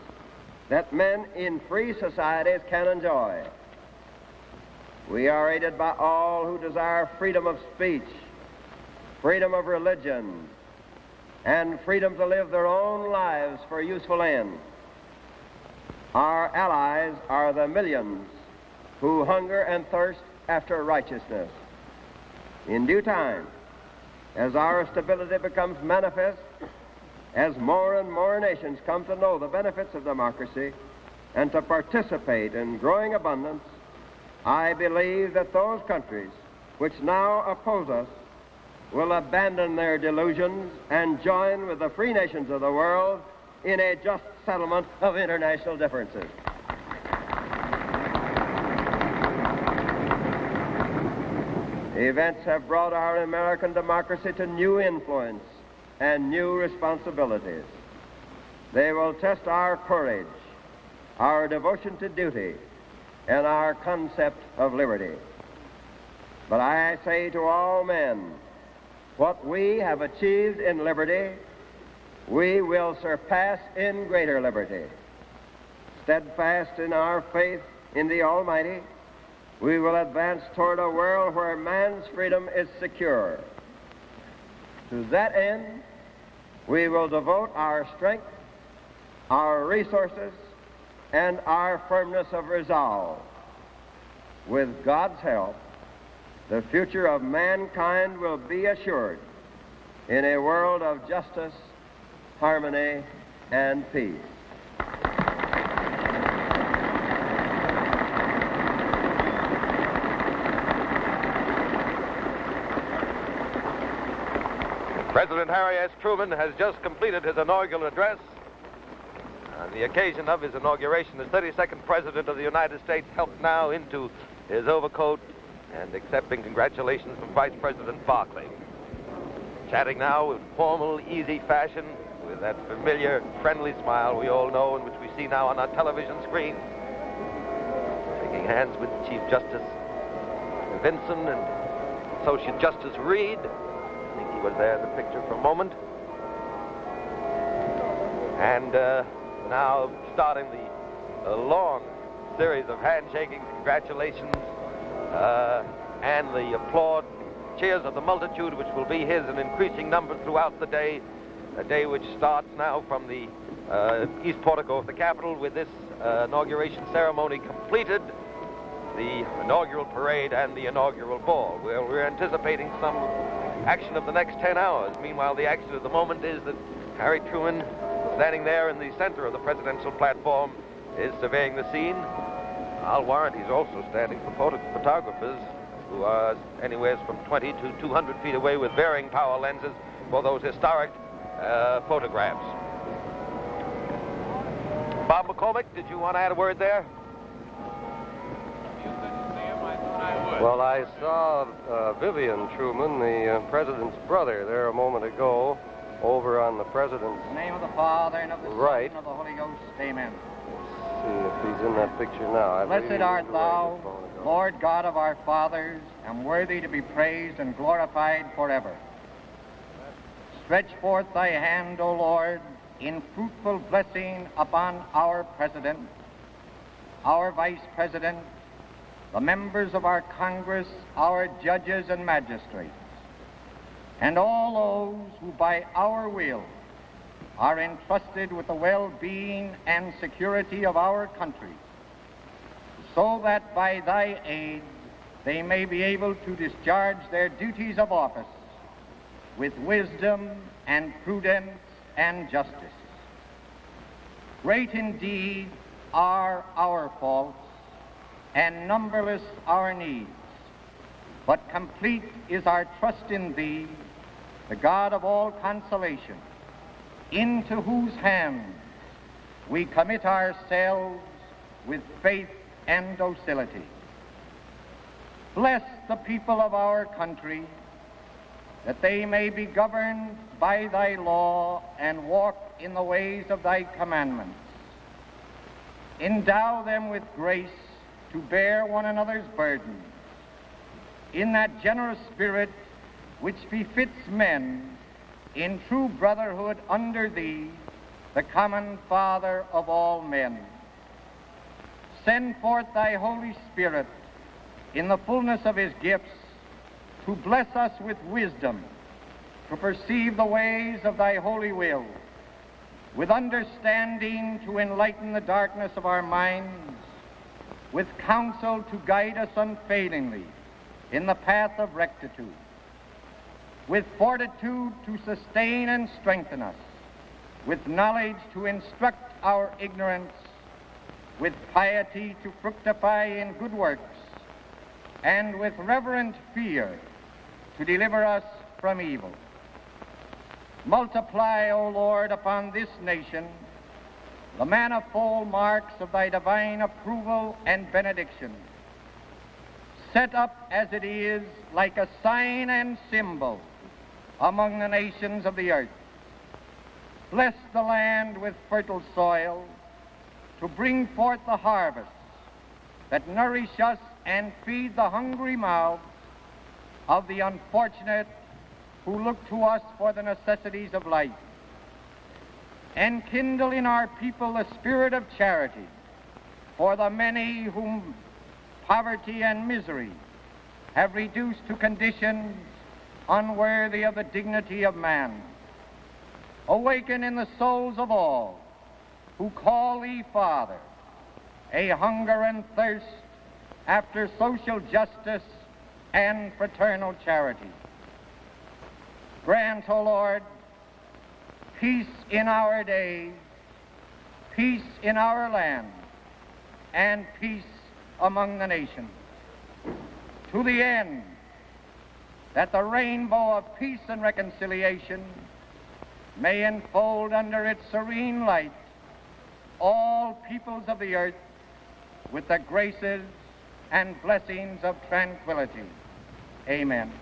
Speaker 11: that men in free societies can enjoy. We are aided by all who desire freedom of speech, freedom of religion, and freedom to live their own lives for useful ends. Our allies are the millions who hunger and thirst after righteousness. In due time, as our stability becomes manifest, as more and more nations come to know the benefits of democracy and to participate in growing abundance, I believe that those countries which now oppose us will abandon their delusions and join with the free nations of the world in a just settlement of international differences. Events have brought our American democracy to new influence and new responsibilities. They will test our courage, our devotion to duty, and our concept of liberty. But I say to all men, what we have achieved in liberty, we will surpass in greater liberty. Steadfast in our faith in the Almighty, we will advance toward a world where man's freedom is secure. To that end, we will devote our strength, our resources, and our firmness of resolve. With God's help, the future of mankind will be assured in a world of justice, harmony, and peace.
Speaker 1: President Harry S. Truman has just completed his inaugural address. On the occasion of his inauguration, the 32nd President of the United States helped now into his overcoat and accepting congratulations from Vice President Barkley. Chatting now in formal, easy fashion, with that familiar, friendly smile we all know and which we see now on our television screens. Shaking hands with Chief Justice Vinson and Associate Justice Reed I think he was there in the picture for a moment. And uh, now starting the, the, long series of handshaking, congratulations, uh, and the applaud, cheers of the multitude, which will be his in increasing numbers throughout the day, a day which starts now from the uh, east portico of the Capitol with this uh, inauguration ceremony completed, the inaugural parade and the inaugural ball. Well, we're anticipating some action of the next 10 hours. Meanwhile, the action of the moment is that Harry Truman, standing there in the center of the presidential platform, is surveying the scene. I'll warrant he's also standing for photo photographers who are anywhere from 20 to 200 feet away with varying power lenses for those historic uh, photographs. Bob McCormick, did you want to add a word there?
Speaker 6: Well, I saw uh, Vivian Truman, the uh, president's brother, there a moment ago, over on the president's.
Speaker 12: In the name of the Father and of the
Speaker 6: right.
Speaker 12: Son and of the Holy Ghost. Amen.
Speaker 6: See if he's in that picture now. I
Speaker 12: Blessed art thou, Lord God of our fathers, and worthy to be praised and glorified forever. Stretch forth thy hand, O Lord, in fruitful blessing upon our president, our vice president, the members of our Congress, our judges and magistrates, and all those who by our will are entrusted with the well-being and security of our country, so that by thy aid they may be able to discharge their duties of office with wisdom and prudence and justice. Great indeed are our faults, and numberless our needs. But complete is our trust in Thee, the God of all consolation, into whose hands we commit ourselves with faith and docility. Bless the people of our country, that they may be governed by Thy law and walk in the ways of Thy commandments. Endow them with grace to bear one another's burdens in that generous spirit which befits men in true brotherhood under thee, the common Father of all men. Send forth thy Holy Spirit in the fullness of his gifts to bless us with wisdom to perceive the ways of thy holy will, with understanding to enlighten the darkness of our minds, with counsel to guide us unfailingly in the path of rectitude, with fortitude to sustain and strengthen us, with knowledge to instruct our ignorance, with piety to fructify in good works, and with reverent fear to deliver us from evil. Multiply, O Lord, upon this nation the manifold marks of thy divine approval and benediction, set up as it is like a sign and symbol among the nations of the earth. bless the land with fertile soil, to bring forth the harvest that nourish us and feed the hungry mouths of the unfortunate who look to us for the necessities of life. Enkindle in our people the spirit of charity for the many whom poverty and misery have reduced to conditions unworthy of the dignity of man. Awaken in the souls of all who call thee Father a hunger and thirst after social justice and fraternal charity. Grant, O Lord, peace in our days, peace in our land, and peace among the nations, to the end that the rainbow of peace and reconciliation may enfold under its serene light all peoples of the earth with the graces and blessings of tranquility. Amen.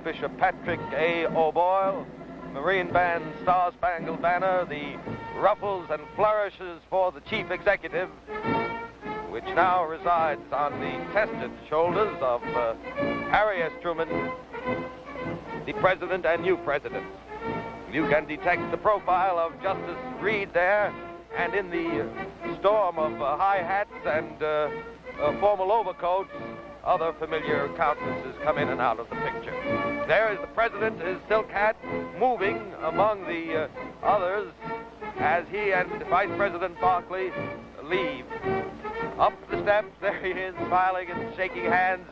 Speaker 1: Archbishop Patrick A. O'Boyle, Marine Band Star Spangled Banner, the ruffles and flourishes for the Chief Executive, which now resides on the tested shoulders of uh, Harry S. Truman, the President and new President. You can detect the profile of Justice Reed there, and in the storm of uh, high hats and uh, uh, formal overcoats, other familiar countenances come in and out of the picture. There is the president, his silk hat, moving among the uh, others as he and Vice President Barkley leave. Up the steps, there he is, smiling and shaking hands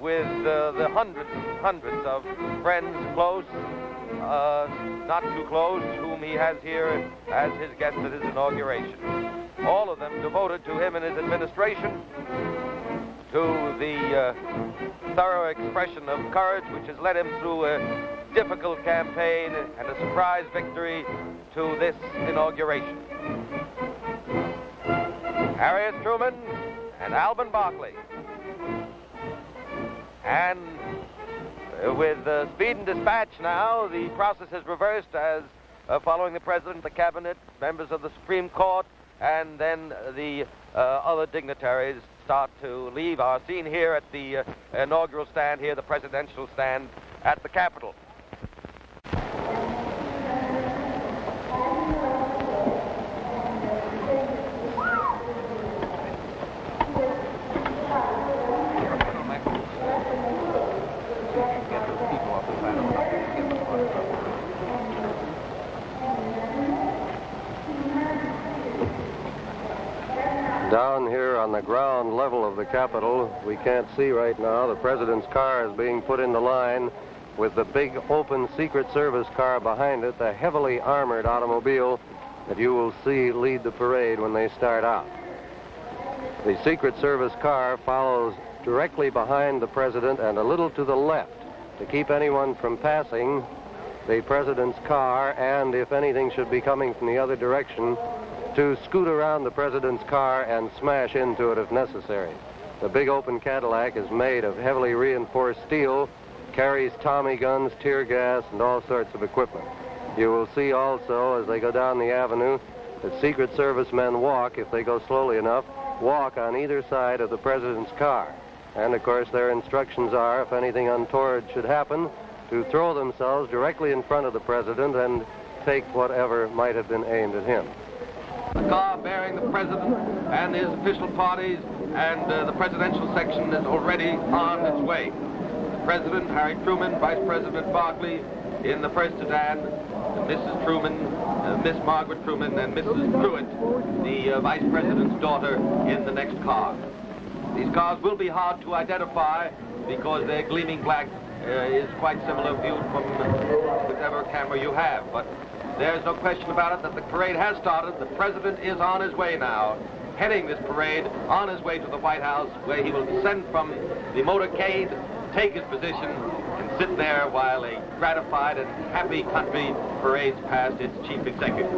Speaker 1: with uh, the hundreds and hundreds of friends close, uh, not too close, whom he has here as his guests at his inauguration. All of them devoted to him and his administration to the uh, thorough expression of courage which has led him through a difficult campaign and a surprise victory to this inauguration. Harry S. Truman and Alben Barkley. And uh, with uh, speed and dispatch now, the process is reversed as uh, following the President, the Cabinet, members of the Supreme Court, and then the uh, other dignitaries start to leave our scene here at the uh, inaugural stand here, the presidential stand at the Capitol.
Speaker 6: Down here on the ground level of the Capitol, we can't see right now. The president's car is being put into line with the big open Secret Service car behind it, the heavily armored automobile that you will see lead the parade when they start out. The Secret Service car follows directly behind the president and a little to the left to keep anyone from passing the president's car and if anything should be coming from the other direction to scoot around the president's car and smash into it if necessary. The big open Cadillac is made of heavily reinforced steel, carries Tommy guns, tear gas, and all sorts of equipment. You will see also as they go down the avenue that Secret Service men walk, if they go slowly enough, walk on either side of the president's car. And of course their instructions are, if anything untoward should happen, to throw themselves directly in front of the president and take whatever might have been aimed at him.
Speaker 1: The car bearing the president and his official parties and uh, the presidential section is already on its way. The president, Harry Truman, Vice President Barkley in the first sedan, Mrs. Truman, uh, Miss Margaret Truman, and Mrs. Truitt, the uh, Vice President's daughter, in the next car. These cars will be hard to identify because their gleaming black uh, is quite similar viewed from whichever camera you have. But there's no question about it that the parade has started. The president is on his way now, heading this parade on his way to the White House, where he will descend from the motorcade, take his position, and sit there while a gratified and happy country parades past its chief executive.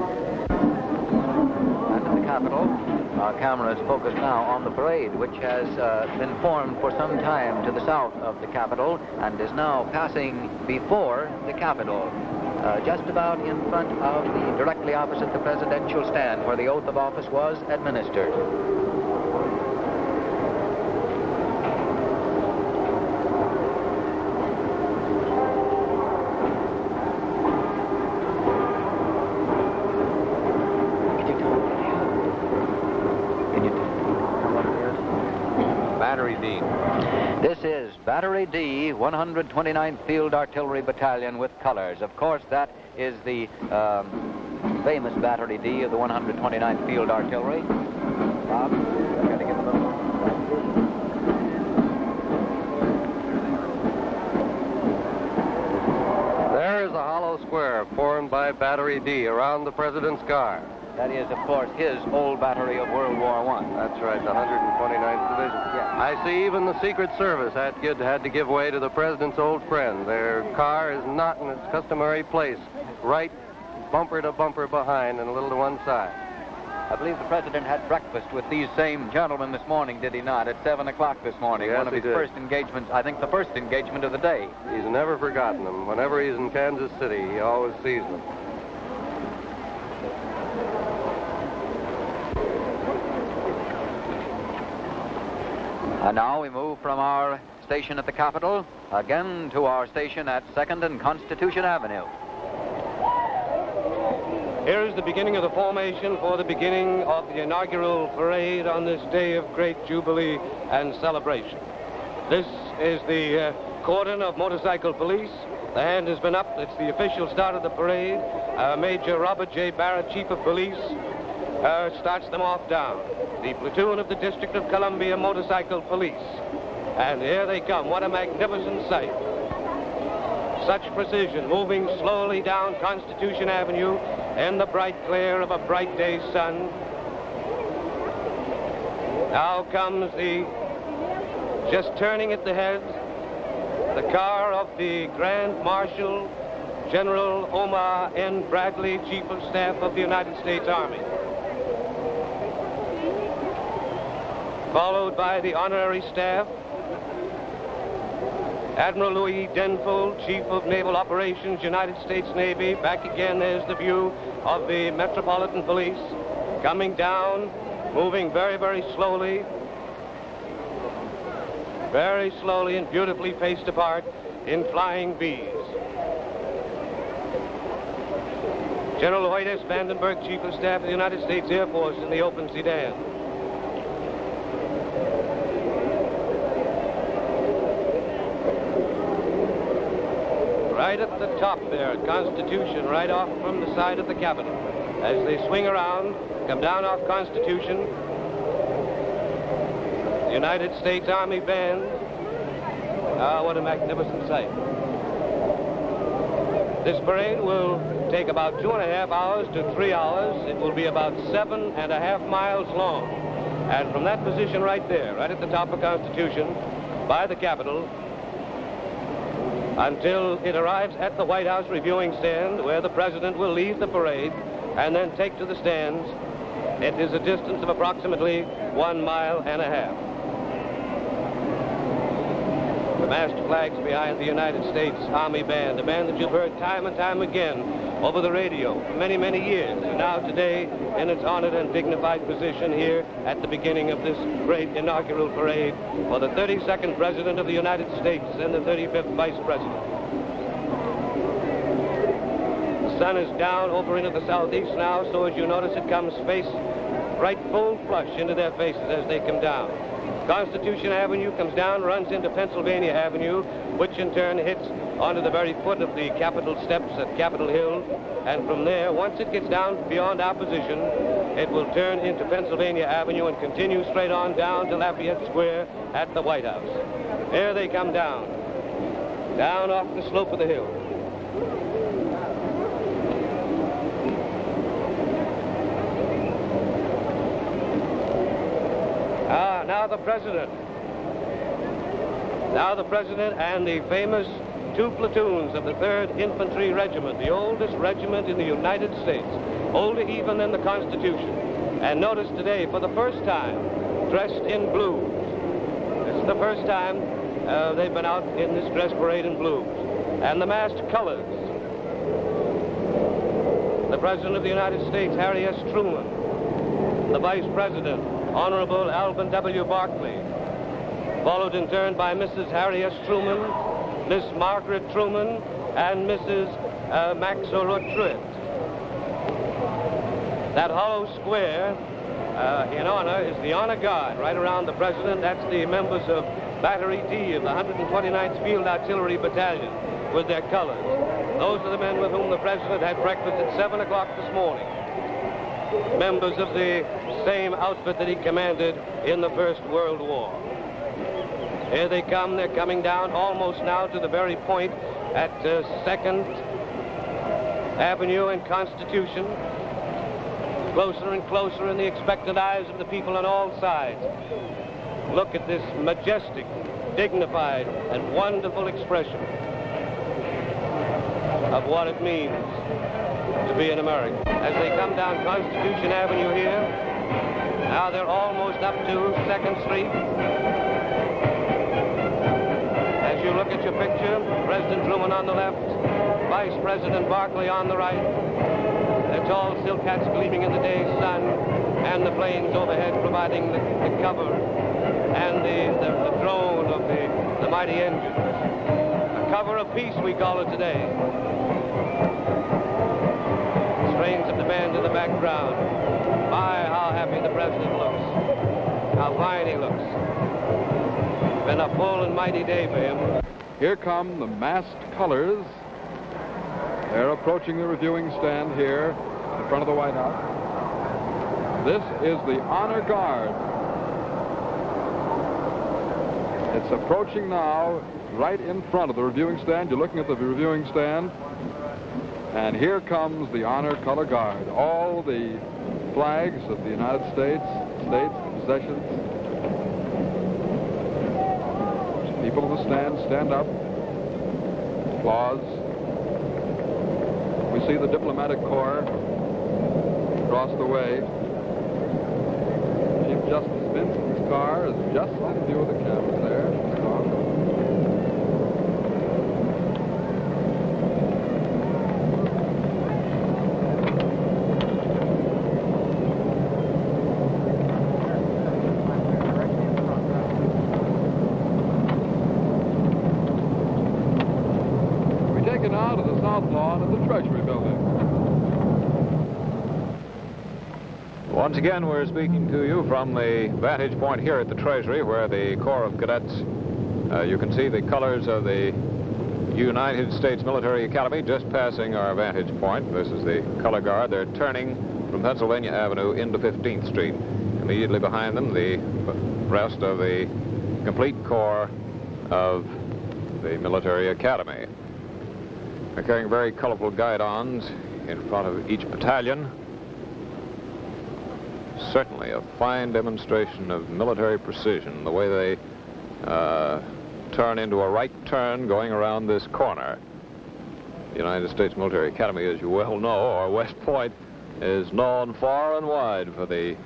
Speaker 2: In the Capitol, our camera is focused now on the parade, which has uh, been formed for some time to the south of the Capitol and is now passing before the Capitol, uh, just about in front of the, directly opposite the presidential stand where the oath of office was administered.
Speaker 5: Battery D.
Speaker 2: This is Battery D, 129th Field Artillery Battalion with colors. Of course, that is the um, famous Battery D of the 129th Field Artillery. Bob, got to give a little.
Speaker 6: There is a hollow square formed by Battery D around the president's car.
Speaker 2: That is, of course, his old battery of World War One.
Speaker 6: That's right, the 129th Division.
Speaker 2: Yeah.
Speaker 6: I see even the Secret Service had, had to give way to the president's old friend. Their car is not in its customary place, right bumper to bumper behind and a little to one side.
Speaker 2: I believe the president had breakfast with these same gentlemen this morning, did he not? At 7 o'clock this morning.
Speaker 6: Yes,
Speaker 2: One of his
Speaker 6: did.
Speaker 2: first engagements, I think the first engagement of the day.
Speaker 6: He's never forgotten them. Whenever he's in Kansas City, he always sees them.
Speaker 2: And now we move from our station at the Capitol again to our station at 2nd and Constitution Avenue.
Speaker 13: Here is the beginning of the formation for the beginning of the inaugural parade on this day of great jubilee and celebration. This is the uh, cordon of motorcycle police. The hand has been up. It's the official start of the parade. Uh, Major Robert J. Barrett, Chief of Police, uh, starts them off down. The platoon of the District of Columbia Motorcycle Police. And here they come. What a magnificent sight. Such precision, moving slowly down Constitution Avenue in the bright glare of a bright day's sun. Now comes the, just turning at the head, the car of the Grand Marshal General Omar N. Bradley, Chief of Staff of the United States Army. Followed by the honorary staff, Admiral Louis Denfeld, Chief of Naval Operations, United States Navy. Back again, there's the view of the Metropolitan Police coming down, moving very, very slowly. Very slowly and beautifully paced apart in flying V's. General Hoyt S. Vandenberg, Chief of Staff of the United States Air Force in the open sedan. Right at the top there Constitution, right off from the side of the Capitol. As they swing around, come down off Constitution, the United States Army Band. Ah, what a magnificent sight. This parade will take about two and a half hours to three hours. It will be about seven and a half miles long. And from that position right there, right at the top of Constitution, by the Capitol, until it arrives at the White House reviewing stand where the president will leave the parade and then take to the stands. It is a distance of approximately one mile and a half. The masked flags behind the United States Army Band, a band that you've heard time and time again over the radio for many, many years. And now today, in its honored and dignified position here at the beginning of this great inaugural parade for the 32nd President of the United States and the 35th Vice President. The sun is down over into the southeast now, so as you notice, it comes face right full flush into their faces as they come down. Constitution Avenue comes down, runs into Pennsylvania Avenue, which in turn hits onto the very foot of the Capitol steps at Capitol Hill. And from there, once it gets down beyond our position, it will turn into Pennsylvania Avenue and continue straight on down to Lafayette Square at the White House. There they come down, down off the slope of the hill. Ah, now the president. Now the president and the famous two platoons of the 3rd Infantry Regiment, the oldest regiment in the United States, older even than the Constitution. And notice today, for the first time, dressed in blues. This is the first time uh, they've been out in this dress parade in blues. And the masked colors. The President of the United States, Harry S. Truman. The Vice President, Honorable Alben W. Barkley, followed in turn by Mrs. Harry S. Truman, Miss Margaret Truman, and Mrs. Uh, Maxwell Truitt. That hollow square uh, in honor is the honor guard right around the president. That's the members of Battery D of the 129th Field Artillery Battalion with their colors. Those are the men with whom the president had breakfast at 7 o'clock this morning members of the same outfit that he commanded in the First World War. Here they come. They're coming down almost now to the very point at uh, 2nd Avenue and Constitution. Closer and closer in the expectant eyes of the people on all sides. Look at this majestic, dignified, and wonderful expression of what it means to be an American. As they come down Constitution Avenue here, now they're almost up to 2nd Street. As you look at your picture, President Truman on the left, Vice President Barkley on the right, their tall silk hats gleaming in the day's sun, and the planes overhead providing the, the cover, and the, the, the drone of the, the mighty engines. A cover of peace, we call it today of the band in the background. My, how happy the president looks. How fine he looks. Been a full and mighty day for him.
Speaker 14: Here come the masked colors. They're approaching the reviewing stand here in front of the White House. This is the honor guard. It's approaching now right in front of the reviewing stand. You're looking at the reviewing stand. And here comes the Honor Color Guard. All the flags of the United States, states, possessions. People in the stand stand up. Applause. We see the diplomatic corps across the way. Chief Justice Vinson's car is just in view of the cameras there.
Speaker 15: Once again, we're speaking to you from the vantage point here at the Treasury, where the Corps of Cadets, uh, you can see the colors of the United States Military Academy just passing our vantage point. This is the color guard. They're turning from Pennsylvania Avenue into 15th Street. Immediately behind them, the rest of the complete corps of the Military Academy. They're carrying very colorful guidons in front of each battalion. certainly a fine demonstration of military precision, the way they uh, turn into a right turn going around this corner. The United States Military Academy, as you well know, or West Point, is known far and wide for the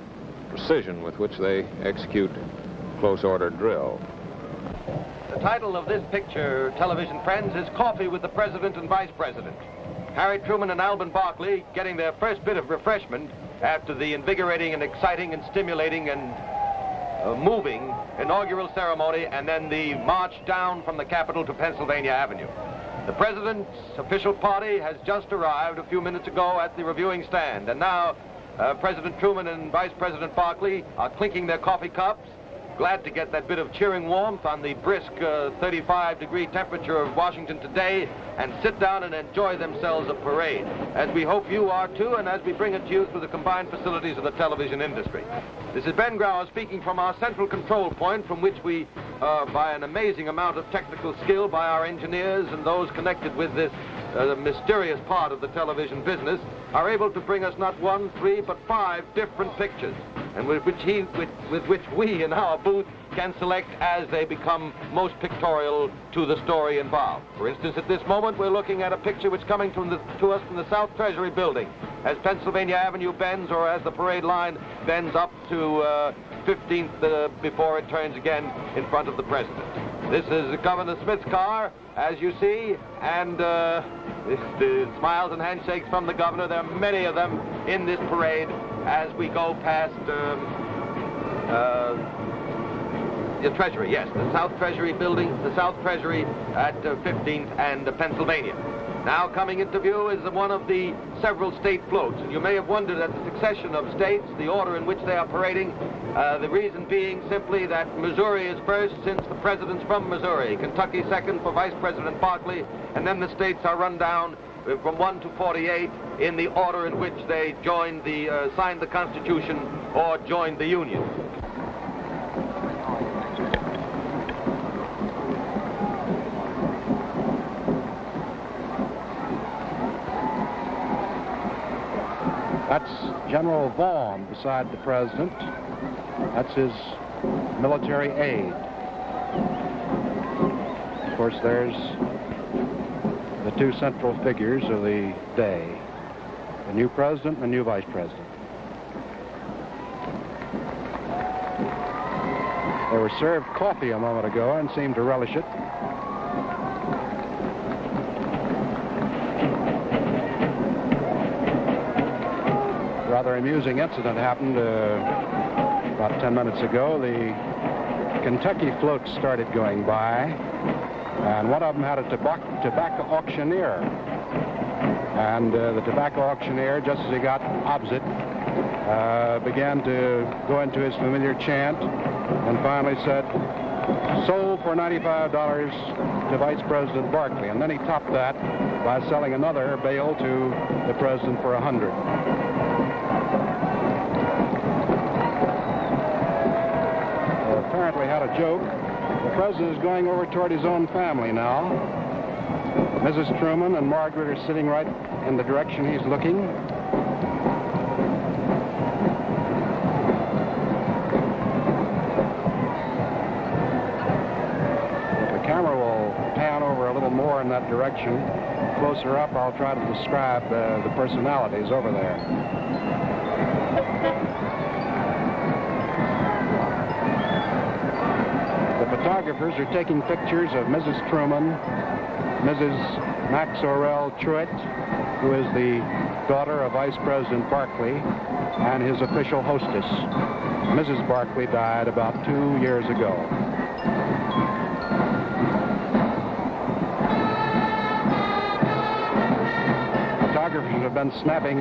Speaker 15: precision with which they execute close order drill.
Speaker 1: The title of this picture, television friends, is Coffee with the President and Vice President. Harry Truman and Alben Barkley getting their first bit of refreshment after the invigorating and exciting and stimulating and uh, moving inaugural ceremony and then the march down from the Capitol to Pennsylvania Avenue. The President's official party has just arrived a few minutes ago at the reviewing stand, and now uh, President Truman and Vice President Barkley are clinking their coffee cups Glad to get that bit of cheering warmth on the brisk 35-degree uh, temperature of Washington today and sit down and enjoy themselves a parade, as we hope you are too, and as we bring it to you through the combined facilities of the television industry. This is Ben Grauer speaking from our central control point from which we, uh, by an amazing amount of technical skill by our engineers and those connected with this uh, mysterious part of the television business, are able to bring us not one, three, but five different pictures and with which, he, with, with which we in our can select as they become most pictorial to the story involved. For instance, at this moment, we're looking at a picture which is coming the, to us from the South Treasury building as Pennsylvania Avenue bends or as the parade line bends up to uh, 15th uh, before it turns again in front of the president. This is Governor Smith's car, as you see, and uh, the smiles and handshakes from the governor. There are many of them in this parade as we go past um, uh, the Treasury, yes, the South Treasury building, the South Treasury at uh, 15th and uh, Pennsylvania. Now coming into view is one of the several state floats. And you may have wondered at the succession of states, the order in which they are parading, uh, the reason being simply that Missouri is first since the president's from Missouri, Kentucky second for Vice President Barkley, and then the states are run down uh, from 1 to 48 in the order in which they joined the, uh, signed the Constitution or joined the Union.
Speaker 16: That's General Vaughan beside the president. That's his military aide. Of course, there's the two central figures of the day, the new president and the new vice president. They were served coffee a moment ago and seemed to relish it. Rather amusing incident happened uh, about 10 minutes ago. The Kentucky floats started going by and one of them had a tobacco auctioneer. And uh, the tobacco auctioneer, just as he got opposite, uh, began to go into his familiar chant and finally said, sold for $95 to Vice President Barkley. And then he topped that by selling another bale to the president for 100 joke the president is going over toward his own family now. Mrs. Truman and Margaret are sitting right in the direction he's looking. The camera will pan over a little more in that direction, closer up, I'll try to describe uh, the personalities over there. Photographers are taking pictures of Mrs. Truman, Mrs. Max O'Rear Truitt, who is the daughter of Vice President Barkley, and his official hostess. Mrs. Barkley died about two years ago. Photographers have been snapping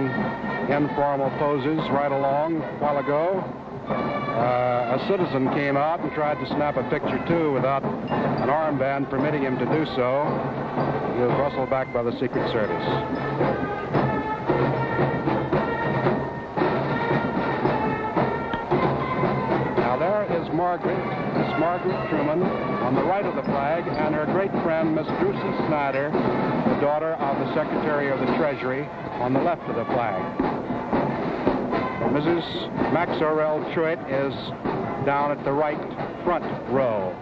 Speaker 16: informal poses right along a while ago. Uh, a citizen came out and tried to snap a picture too without an armband permitting him to do so. He was rustled back by the Secret Service. Now there is Margaret, Miss Margaret Truman, on the right of the flag, and her great friend, Miss Drucie Snyder, the daughter of the Secretary of the Treasury, on the left of the flag. Mrs. Max O'Rear Truitt is down at the right front row.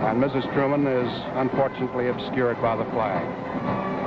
Speaker 16: And Mrs. Truman is unfortunately obscured by the flag.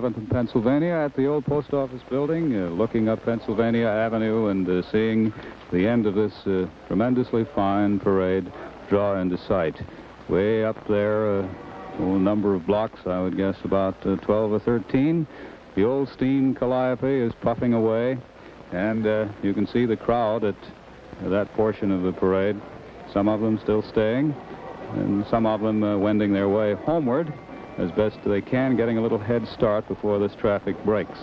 Speaker 5: 11th and Pennsylvania at the old post office building, uh, looking up Pennsylvania Avenue and uh, seeing the end of this uh, tremendously fine parade draw into sight. Way up there, uh, a number of blocks, I would guess about uh, 12 or 13. The old steam calliope is puffing away, and uh, you can see the crowd at that portion of the parade. Some of them still staying, and some of them wending their way homeward as best they can, getting a little head start before this traffic breaks.